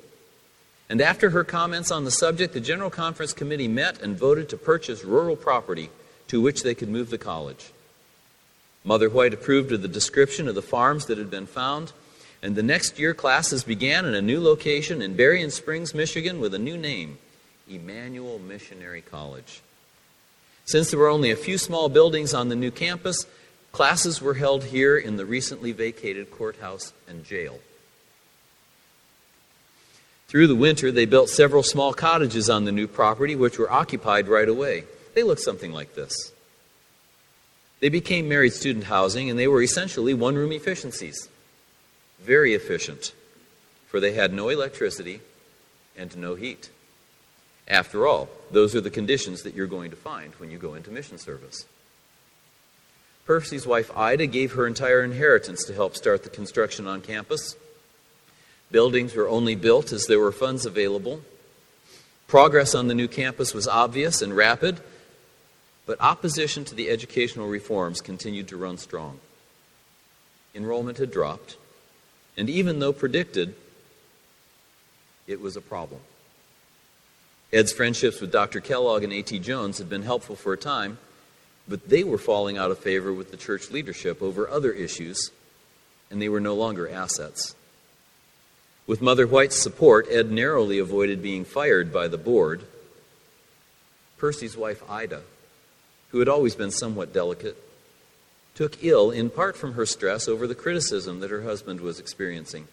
And after her comments on the subject, the General Conference Committee met and voted to purchase rural property to which they could move the college. Mother White approved of the description of the farms that had been found, and the next year classes began in a new location in Berrien Springs, Michigan, with a new name Emmanuel Missionary College. Since there were only a few small buildings on the new campus, classes were held here in the recently vacated courthouse and jail. Through the winter, they built several small cottages on the new property, which were occupied right away. They looked something like this. They became married student housing, and they were essentially one room efficiencies. Very efficient, for they had no electricity and no heat. After all, those are the conditions that you're going to find when you go into mission service. Percy's wife Ida gave her entire inheritance to help start the construction on campus. Buildings were only built as there were funds available. Progress on the new campus was obvious and rapid, but opposition to the educational reforms continued to run strong. Enrollment had dropped, and even though predicted, it was a problem. Ed's friendships with Dr. Kellogg and A.T. Jones had been helpful for a time, but they were falling out of favor with the church leadership over other issues, and they were no longer assets. With Mother White's support, Ed narrowly avoided being fired by the board. Percy's wife, Ida, who had always been somewhat delicate, took ill in part from her stress over the criticism that her husband was experiencing.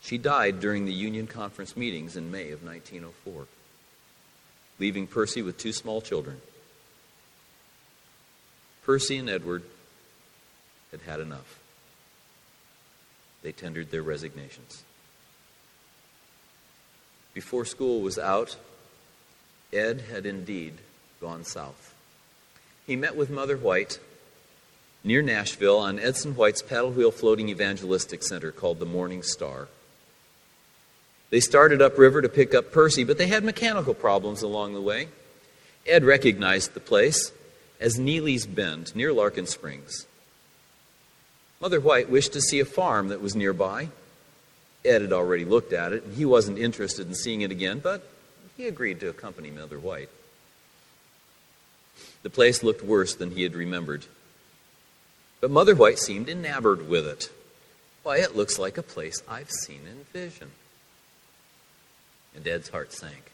She died during the Union Conference meetings in May of 1904, leaving Percy with two small children. Percy and Edward had had enough. They tendered their resignations. Before school was out, Ed had indeed gone south. He met with Mother White near Nashville on Edson White's paddle wheel floating evangelistic center called the Morning Star. They started upriver to pick up Percy, but they had mechanical problems along the way. Ed recognized the place as Neely's Bend near Larkin Springs. Mother White wished to see a farm that was nearby. Ed had already looked at it, and he wasn't interested in seeing it again, but he agreed to accompany Mother White. The place looked worse than he had remembered. But Mother White seemed enamored with it. Why, it looks like a place I've seen in vision. And Ed's heart sank.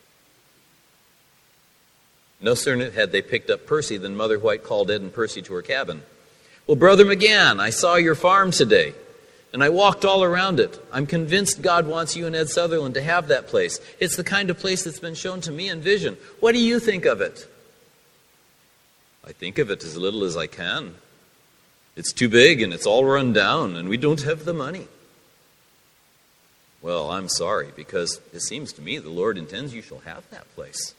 No sooner had they picked up Percy than Mother White called Ed and Percy to her cabin. Well, Brother Magan, I saw your farm today, and I walked all around it. I'm convinced God wants you and Ed Sutherland to have that place. It's the kind of place that's been shown to me in vision. What do you think of it? I think of it as little as I can. It's too big and it's all run down, and we don't have the money. Well, I'm sorry, because it seems to me the Lord intends you shall have that place.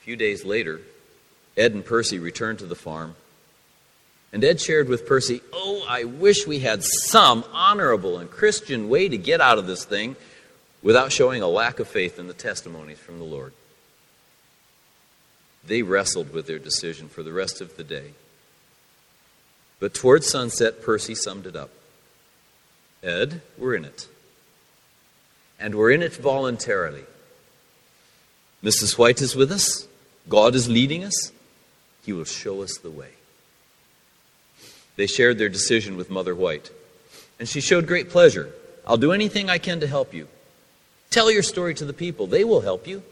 A few days later, Ed and Percy returned to the farm, and Ed shared with Percy, Oh, I wish we had some honorable and Christian way to get out of this thing without showing a lack of faith in the testimonies from the Lord. They wrestled with their decision for the rest of the day. But towards sunset, Percy summed it up Ed, we're in it. And we're in it voluntarily. Mrs. White is with us. God is leading us. He will show us the way. They shared their decision with Mother White, and she showed great pleasure. I'll do anything I can to help you. Tell your story to the people, they will help you.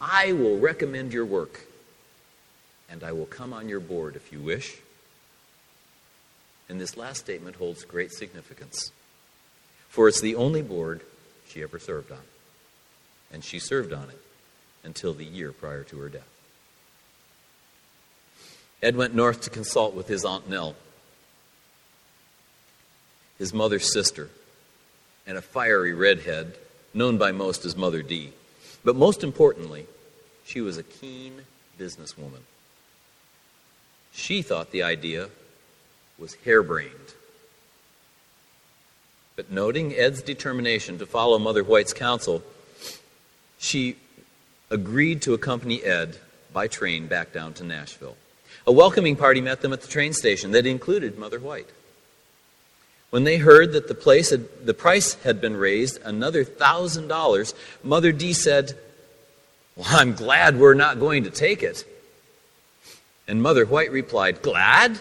I will recommend your work and I will come on your board if you wish. And this last statement holds great significance, for it's the only board she ever served on. And she served on it until the year prior to her death. Ed went north to consult with his Aunt Nell, his mother's sister, and a fiery redhead, known by most as Mother D. But most importantly, she was a keen businesswoman. She thought the idea was harebrained. But noting Ed's determination to follow Mother White's counsel, she agreed to accompany Ed by train back down to Nashville. A welcoming party met them at the train station that included Mother White. When they heard that the, place had, the price had been raised another thousand dollars, Mother D said, Well, I'm glad we're not going to take it. And Mother White replied, Glad?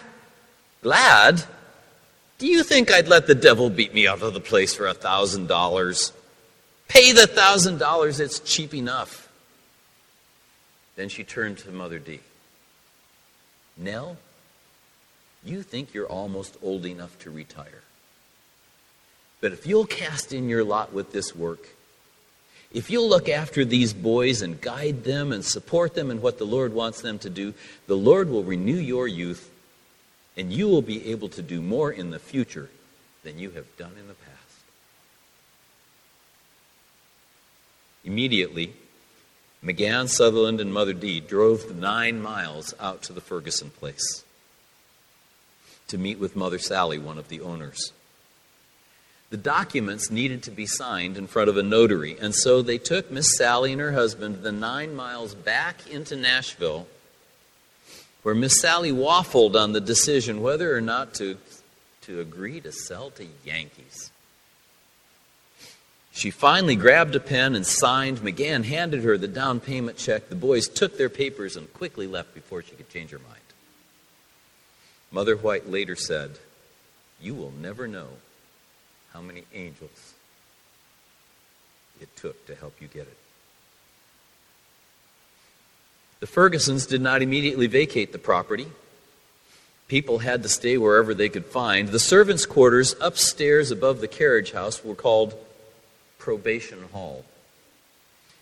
Glad? Do you think I'd let the devil beat me out of the place for a thousand dollars? Pay the thousand dollars, it's cheap enough. Then she turned to Mother D. Nell, you think you're almost old enough to retire. But if you'll cast in your lot with this work, if you'll look after these boys and guide them and support them in what the Lord wants them to do, the Lord will renew your youth and you will be able to do more in the future than you have done in the past. Immediately, Magan, Sutherland, and Mother D drove the nine miles out to the Ferguson place to meet with Mother Sally, one of the owners. The documents needed to be signed in front of a notary, and so they took Miss Sally and her husband the nine miles back into Nashville, where Miss Sally waffled on the decision whether or not to, to agree to sell to Yankees. She finally grabbed a pen and signed. Magan handed her the down payment check. The boys took their papers and quickly left before she could change her mind. Mother White later said, You will never know how many angels it took to help you get it. The Fergusons did not immediately vacate the property. People had to stay wherever they could find. The servants' quarters upstairs above the carriage house were called Probation Hall.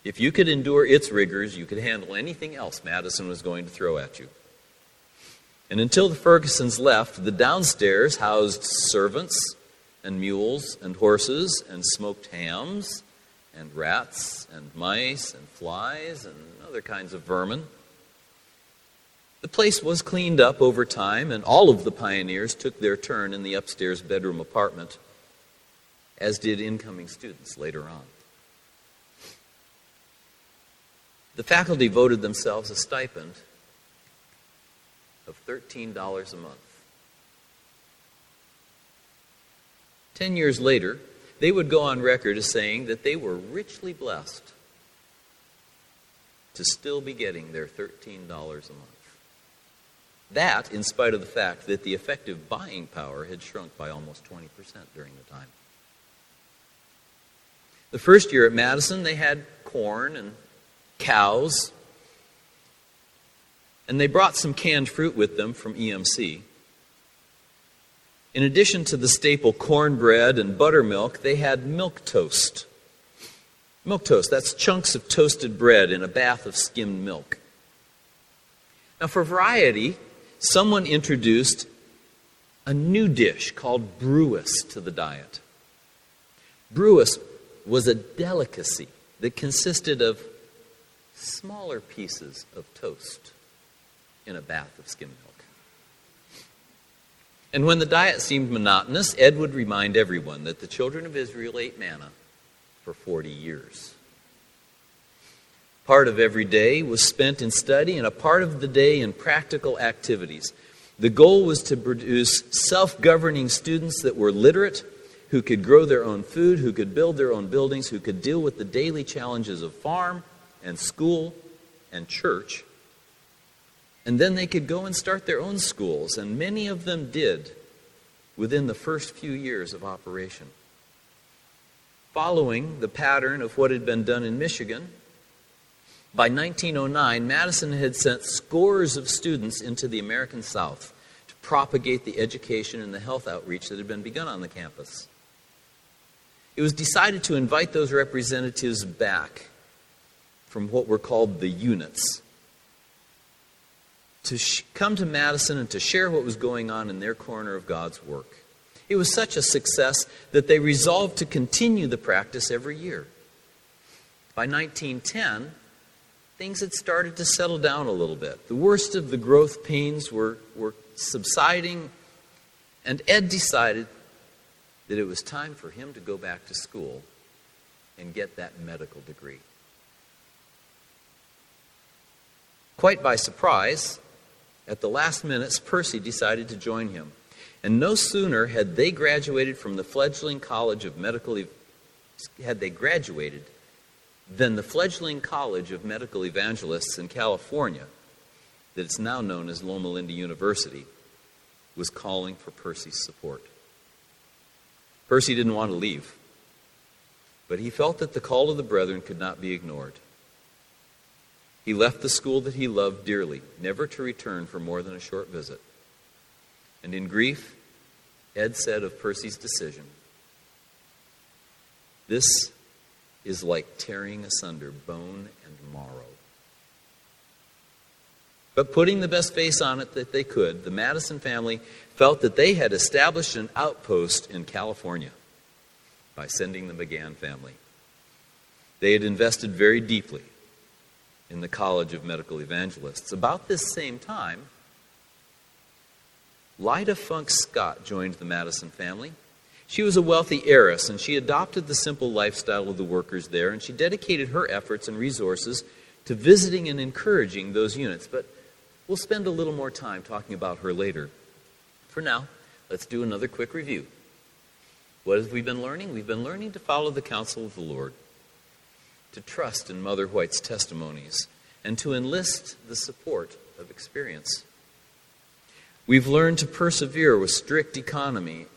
If you could endure its rigors, you could handle anything else Madison was going to throw at you. And until the Fergusons left, the downstairs housed servants and mules and horses and smoked hams and rats and mice and flies and other kinds of vermin. The place was cleaned up over time, and all of the pioneers took their turn in the upstairs bedroom apartment, as did incoming students later on. The faculty voted themselves a stipend of $13 a month. Ten years later, they would go on record as saying that they were richly blessed to still be getting their $13 a month. That, in spite of the fact that the effective buying power had shrunk by almost 20% during the time. The first year at Madison, they had corn and cows, and they brought some canned fruit with them from EMC. In addition to the staple cornbread and buttermilk, they had milk toast. Milk toast, that's chunks of toasted bread in a bath of skimmed milk. Now, for variety, someone introduced a new dish called brewis to the diet. Brewis was a delicacy that consisted of smaller pieces of toast in a bath of skimmed milk. And when the diet seemed monotonous, Ed would remind everyone that the children of Israel ate manna for 40 years. Part of every day was spent in study, and a part of the day in practical activities. The goal was to produce self governing students that were literate, who could grow their own food, who could build their own buildings, who could deal with the daily challenges of farm and school and church and then they could go and start their own schools, and many of them did within the first few years of operation. Following the pattern of what had been done in Michigan, by 1909, Madison had sent scores of students into the American South to propagate the education and the health outreach that had been begun on the campus. It was decided to invite those representatives back from what were called the units to sh- come to Madison and to share what was going on in their corner of God's work. It was such a success that they resolved to continue the practice every year. By 1910, things had started to settle down a little bit. The worst of the growth pains were, were subsiding, and Ed decided that it was time for him to go back to school and get that medical degree. Quite by surprise, at the last minutes, Percy decided to join him. And no sooner had they graduated from the fledgling College of Medical had they graduated than the fledgling College of Medical Evangelists in California, that it's now known as Loma Linda University, was calling for Percy's support. Percy didn't want to leave, but he felt that the call of the brethren could not be ignored. He left the school that he loved dearly, never to return for more than a short visit. And in grief, Ed said of Percy's decision, This is like tearing asunder bone and marrow. But putting the best face on it that they could, the Madison family felt that they had established an outpost in California by sending the Magan family. They had invested very deeply in the College of Medical Evangelists. About this same time, Lida Funk Scott joined the Madison family. She was a wealthy heiress, and she adopted the simple lifestyle of the workers there, and she dedicated her efforts and resources to visiting and encouraging those units. But we'll spend a little more time talking about her later. For now, let's do another quick review. What have we been learning? We've been learning to follow the counsel of the Lord to trust in Mother White's testimonies, and to enlist the support of experience. We've learned to persevere with strict economy,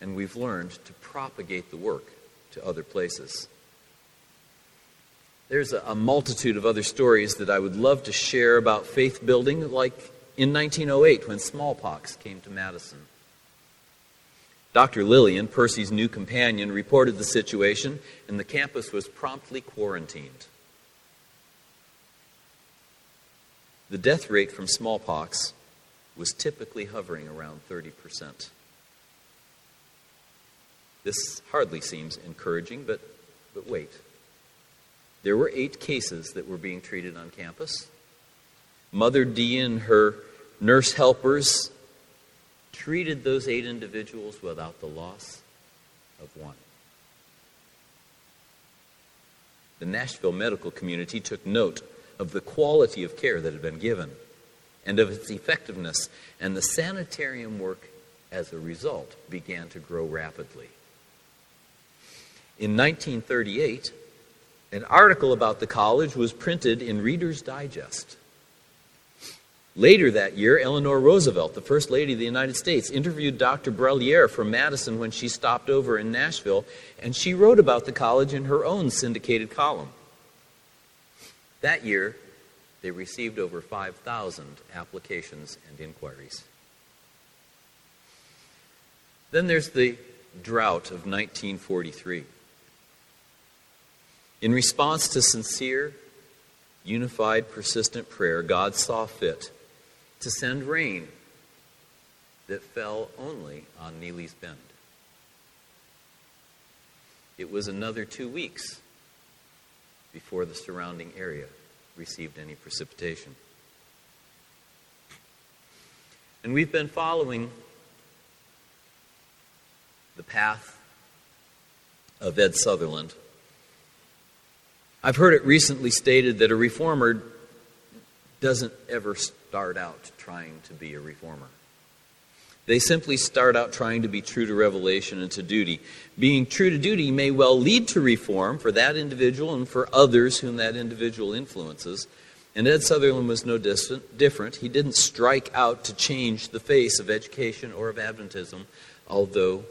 and we've learned to propagate the work to other places. There's a, multitude of other stories that I would love to share about faith building, like in 1908 when smallpox came to Madison. Dr. Lillian, Percy's new companion, reported the situation, and the campus was promptly quarantined. The death rate from smallpox was typically hovering around 30%. This hardly seems encouraging, but, but wait. There were eight cases that were being treated on campus. Mother D and her nurse helpers treated those eight individuals without the loss of one. The Nashville medical community took note of the quality of care that had been given and of its effectiveness, and the sanitarium work as a result began to grow rapidly. In 1938, an article about the college was printed in Reader's Digest. Later that year, Eleanor Roosevelt, the First Lady of the United States, interviewed Dr. Bralliar from Madison when she stopped over in Nashville, and she wrote about the college in her own syndicated column. That year, they received over 5,000 applications and inquiries. Then there's the drought of 1943. In response to sincere, unified, persistent prayer, God saw fit to send rain that fell only on Neely's Bend. It was another two weeks before the surrounding area received any precipitation. And we've been following the path of Ed Sutherland. I've heard it recently stated that a reformer doesn't ever start out trying to be a reformer. They simply start out trying to be true to revelation and to duty. Being true to duty may well lead to reform for that individual and for others whom that individual influences. And Ed Sutherland was no different. He didn't strike out to change the face of education or of Adventism, although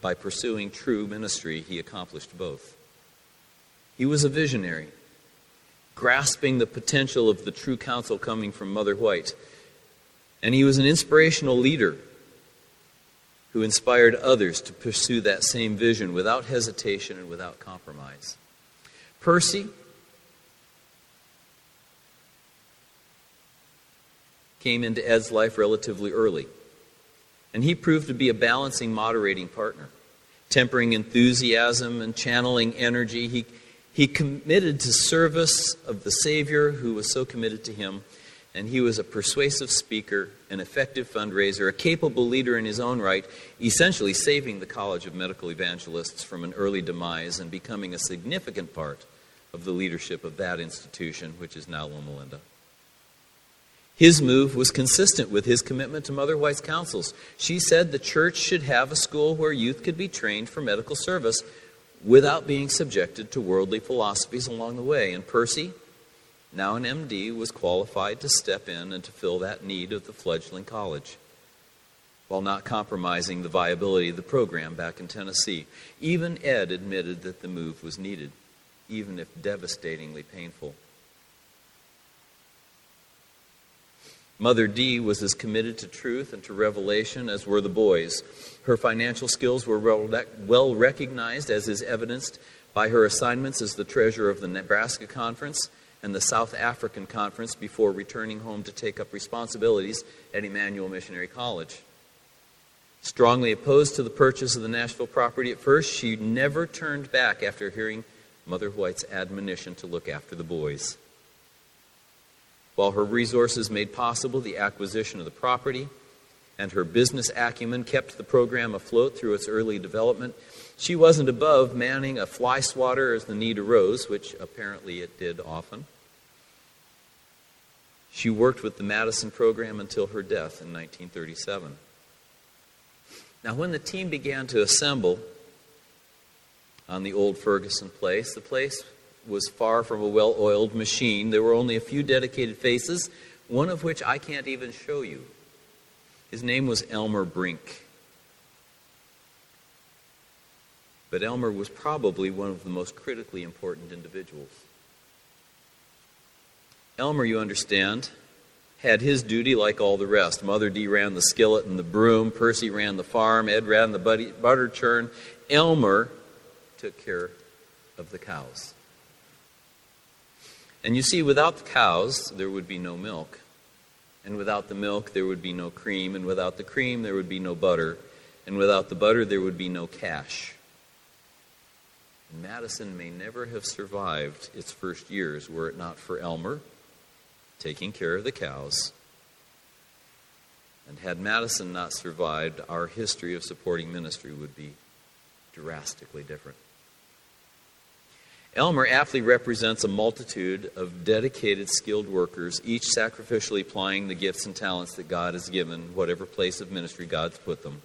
by pursuing true ministry, he accomplished both. He was a visionary grasping the potential of the true counsel coming from Mother White. And he was an inspirational leader who inspired others to pursue that same vision without hesitation and without compromise. Percy came into Ed's life relatively early. And he proved to be a balancing, moderating partner, tempering enthusiasm and channeling energy. He, he committed to service of the Savior who was so committed to him and he was a persuasive speaker, an effective fundraiser, a capable leader in his own right, essentially saving the College of Medical Evangelists from an early demise and becoming a significant part of the leadership of that institution, which is now Loma Linda. His move was consistent with his commitment to Mother White's counsels. She said the church should have a school where youth could be trained for medical service without being subjected to worldly philosophies along the way. And Percy, now an MD, was qualified to step in and to fill that need of the fledgling college while not compromising the viability of the program back in Tennessee. Even Ed admitted that the move was needed, even if devastatingly painful. Mother D was as committed to truth and to revelation as were the boys. Her financial skills were well recognized, as is evidenced by her assignments as the treasurer of the Nebraska Conference and the South African Conference before returning home to take up responsibilities at Emmanuel Missionary College. Strongly opposed to the purchase of the Nashville property at first, she never turned back after hearing Mother White's admonition to look after the boys. While her resources made possible the acquisition of the property and her business acumen kept the program afloat through its early development, she wasn't above manning a fly swatter as the need arose, which apparently it did often. She worked with the Madison program until her death in 1937. Now, when the team began to assemble on the old Ferguson place, the place was far from a well oiled machine. There were only a few dedicated faces, one of which I can't even show you. His name was Elmer Brink. But Elmer was probably one of the most critically important individuals. Elmer, you understand, had his duty like all the rest. Mother D ran the skillet and the broom, Percy ran the farm, Ed ran the butter churn. Elmer took care of the cows. And you see, without the cows, there would be no milk. And without the milk, there would be no cream. And without the cream, there would be no butter. And without the butter, there would be no cash. Madison may never have survived its first years were it not for Elmer taking care of the cows. And had Madison not survived, our history of supporting ministry would be drastically different. Elmer aptly represents a multitude of dedicated, skilled workers, each sacrificially applying the gifts and talents that God has given, whatever place of ministry God's put them.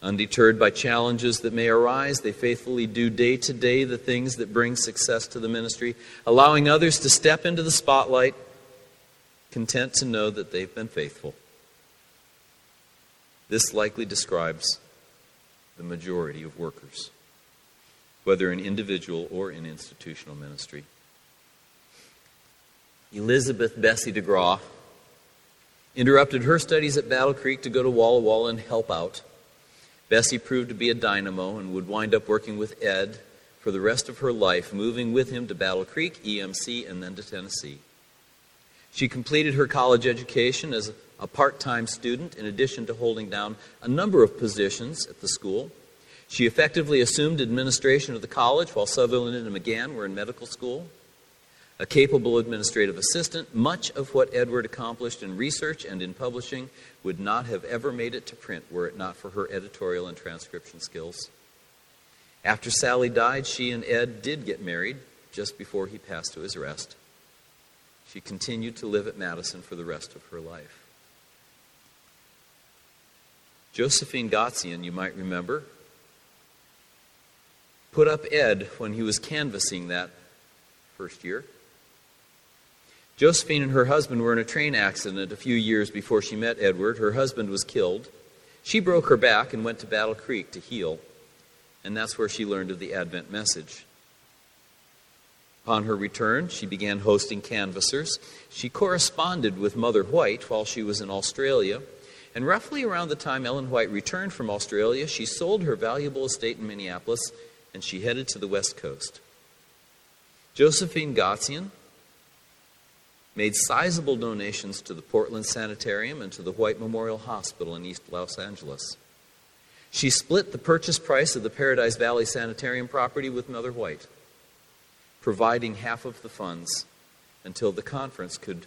Undeterred by challenges that may arise, they faithfully do day to day the things that bring success to the ministry, allowing others to step into the spotlight, content to know that they've been faithful. This likely describes the majority of workers, whether in individual or in institutional ministry. Elizabeth Bessie DeGraw interrupted her studies at Battle Creek to go to Walla Walla and help out. Bessie proved to be a dynamo and would wind up working with Ed for the rest of her life, moving with him to Battle Creek, EMC, and then to Tennessee. She completed her college education as a part time student, in addition to holding down a number of positions at the school. She effectively assumed administration of the college while Sutherland and Magan were in medical school a capable administrative assistant, much of what Edward accomplished in research and in publishing would not have ever made it to print were it not for her editorial and transcription skills. After Sally died, she and Ed did get married just before he passed to his rest. She continued to live at Madison for the rest of her life. Josephine Gotzian, you might remember, put up Ed when he was canvassing that first year. Josephine and her husband were in a train accident a few years before she met Edward. Her husband was killed. She broke her back and went to Battle Creek to heal, and that's where she learned of the Advent message. Upon her return, she began hosting canvassers. She corresponded with Mother White while she was in Australia, and roughly around the time Ellen White returned from Australia, she sold her valuable estate in Minneapolis and she headed to the West Coast. Josephine Gotzian made sizable donations to the Portland Sanitarium and to the White Memorial Hospital in East Los Angeles. She split the purchase price of the Paradise Valley Sanitarium property with Mother White, providing half of the funds until the conference could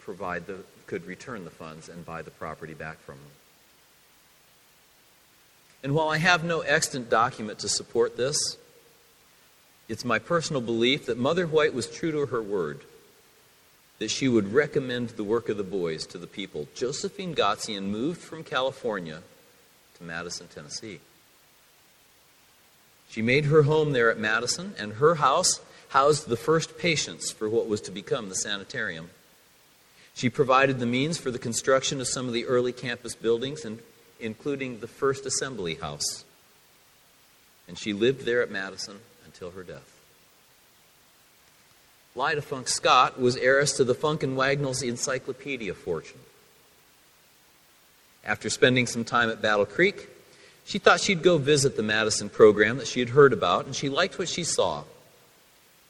provide the could return the funds and buy the property back from them. And while I have no extant document to support this, it's my personal belief that Mother White was true to her word, that she would recommend the work of the boys to the people. Josephine Gotzian moved from California to Madison, Tennessee. She made her home there at Madison, and her house housed the first patients for what was to become the sanitarium. She provided the means for the construction of some of the early campus buildings, and, including the first assembly house. And she lived there at Madison until her death. Lida Funk Scott was heiress to the Funk and Wagnalls encyclopedia fortune. After spending some time at Battle Creek, she thought she'd go visit the Madison program that she had heard about, and she liked what she saw.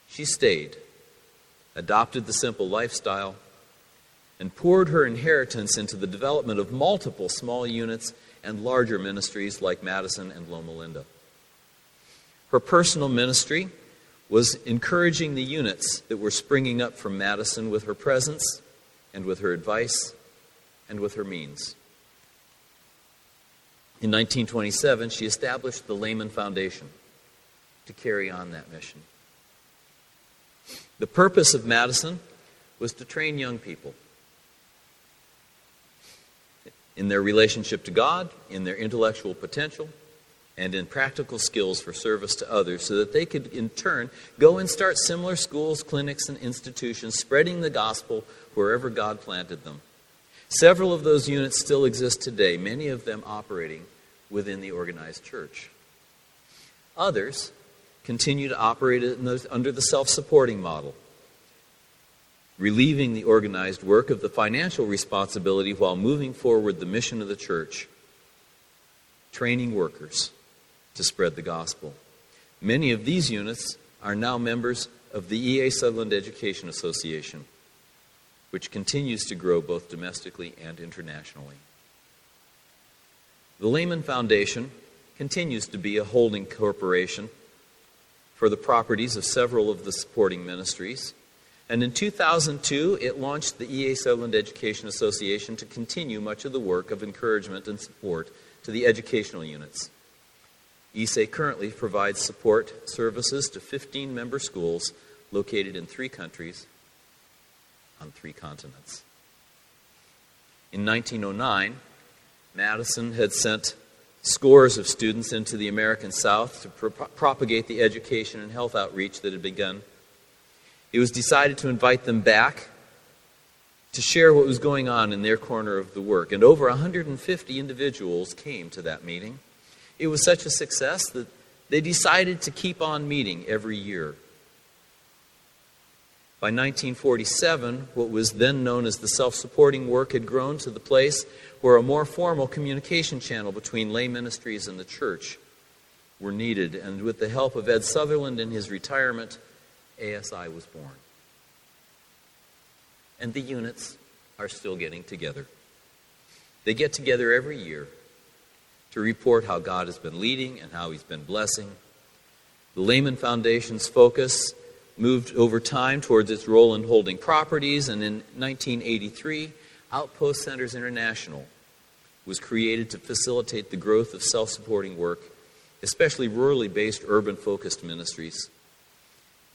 She stayed, adopted the simple lifestyle, and poured her inheritance into the development of multiple small units and larger ministries like Madison and Loma Linda. Her personal ministry was encouraging the units that were springing up from Madison with her presence and with her advice and with her means. In 1927, she established the Layman Foundation to carry on that mission. The purpose of Madison was to train young people in their relationship to God, in their intellectual potential, and in practical skills for service to others so that they could, in turn, go and start similar schools, clinics, and institutions, spreading the gospel wherever God planted them. Several of those units still exist today, many of them operating within the organized church. Others continue to operate under the self supporting model relieving the organized work of the financial responsibility while moving forward the mission of the church, training workers to spread the gospel. Many of these units are now members of the E.A. Sutherland Education Association, which continues to grow both domestically and internationally. The Layman Foundation continues to be a holding corporation for the properties of several of the supporting ministries and in 2002, it launched the E.A. Sutherland Education Association to continue much of the work of encouragement and support to the educational units. ESA currently provides support services to 15 member schools located in three countries on three continents. In 1909, Madison had sent scores of students into the American South to pro- propagate the education and health outreach that had begun it was decided to invite them back to share what was going on in their corner of the work. And over 150 individuals came to that meeting. It was such a success that they decided to keep on meeting every year. By 1947, what was then known as the self supporting work had grown to the place where a more formal communication channel between lay ministries and the church were needed. And with the help of Ed Sutherland in his retirement, ASI was born. And the units are still getting together. They get together every year to report how God has been leading and how He's been blessing. The Layman Foundation's focus moved over time towards its role in holding properties, and in 1983, Outpost Centers International was created to facilitate the growth of self supporting work, especially rurally based urban focused ministries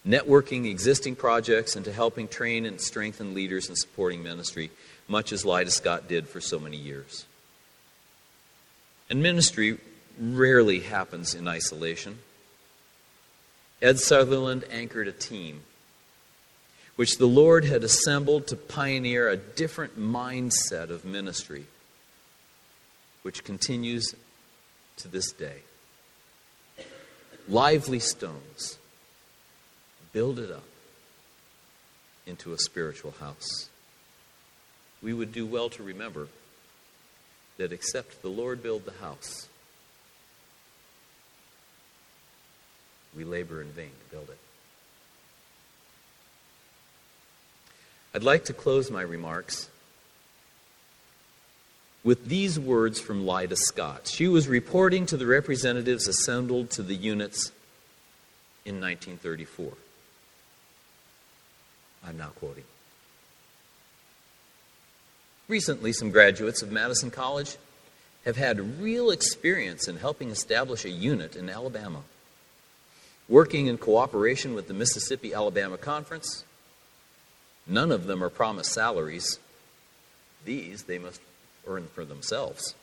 networking existing projects and to helping train and strengthen leaders in supporting ministry, much as Lida Scott did for so many years. And ministry rarely happens in isolation. Ed Sutherland anchored a team which the Lord had assembled to pioneer a different mindset of ministry, which continues to this day. Lively stones build it up into a spiritual house. We would do well to remember that except the Lord build the house, we labor in vain to build it. I'd like to close my remarks with these words from Lida Scott. She was reporting to the representatives assembled to the units in 1934. I'm now quoting. Recently, some graduates of Madison College have had real experience in helping establish a unit in Alabama. Working in cooperation with the Mississippi Alabama Conference, none of them are promised salaries. These they must earn for themselves.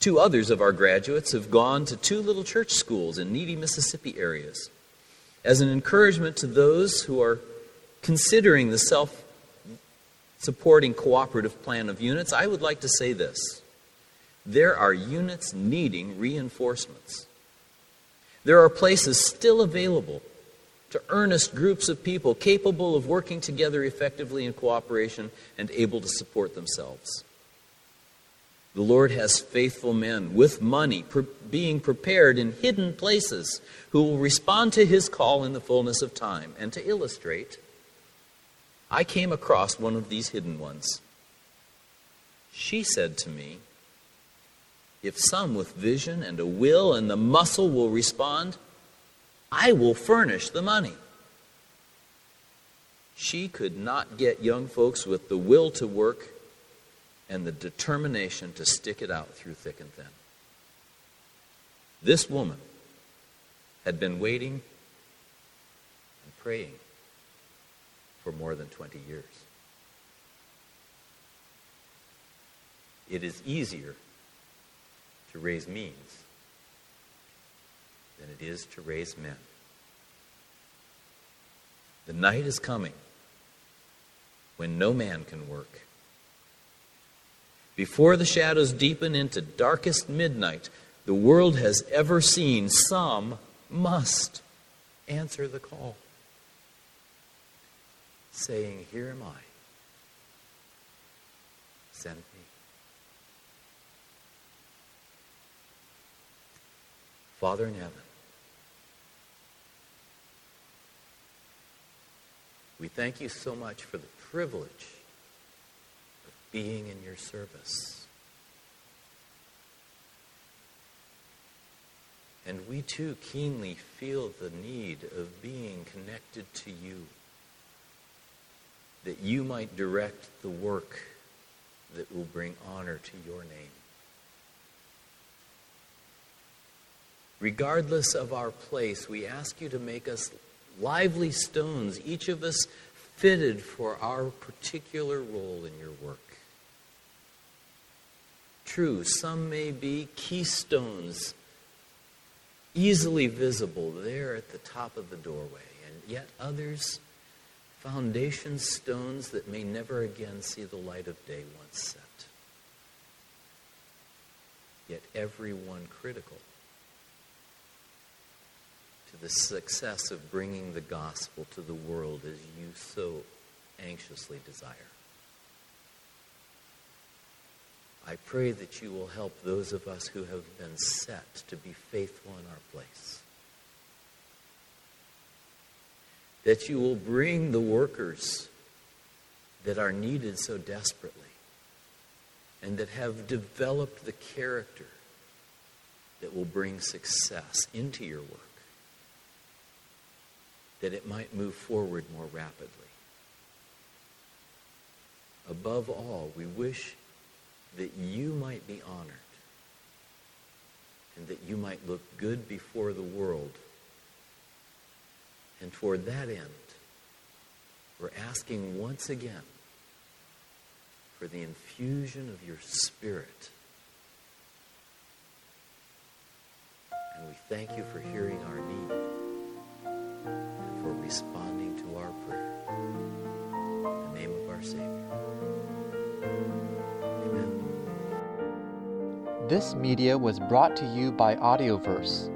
Two others of our graduates have gone to two little church schools in needy Mississippi areas. As an encouragement to those who are considering the self supporting cooperative plan of units, I would like to say this. There are units needing reinforcements. There are places still available to earnest groups of people capable of working together effectively in cooperation and able to support themselves. The Lord has faithful men with money pre- being prepared in hidden places who will respond to his call in the fullness of time. And to illustrate, I came across one of these hidden ones. She said to me, If some with vision and a will and the muscle will respond, I will furnish the money. She could not get young folks with the will to work and the determination to stick it out through thick and thin. This woman had been waiting and praying for more than 20 years. It is easier to raise means than it is to raise men. The night is coming when no man can work before the shadows deepen into darkest midnight the world has ever seen, some must answer the call, saying, Here am I. Send me. Father in heaven, we thank you so much for the privilege of being in your service. And we too keenly feel the need of being connected to you, that you might direct the work that will bring honor to your name. Regardless of our place, we ask you to make us lively stones, each of us fitted for our particular role in your work true. Some may be keystones, easily visible there at the top of the doorway, and yet others, foundation stones that may never again see the light of day once set. Yet every one critical to the success of bringing the gospel to the world as you so anxiously desire. I pray that you will help those of us who have been set to be faithful in our place. That you will bring the workers that are needed so desperately and that have developed the character that will bring success into your work, that it might move forward more rapidly. Above all, we wish that you might be honored and that you might look good before the world. And toward that end, we're asking once again for the infusion of your Spirit. And we thank you for hearing our need and for responding to our prayer. In the name of our Savior. This media was brought to you by Audioverse,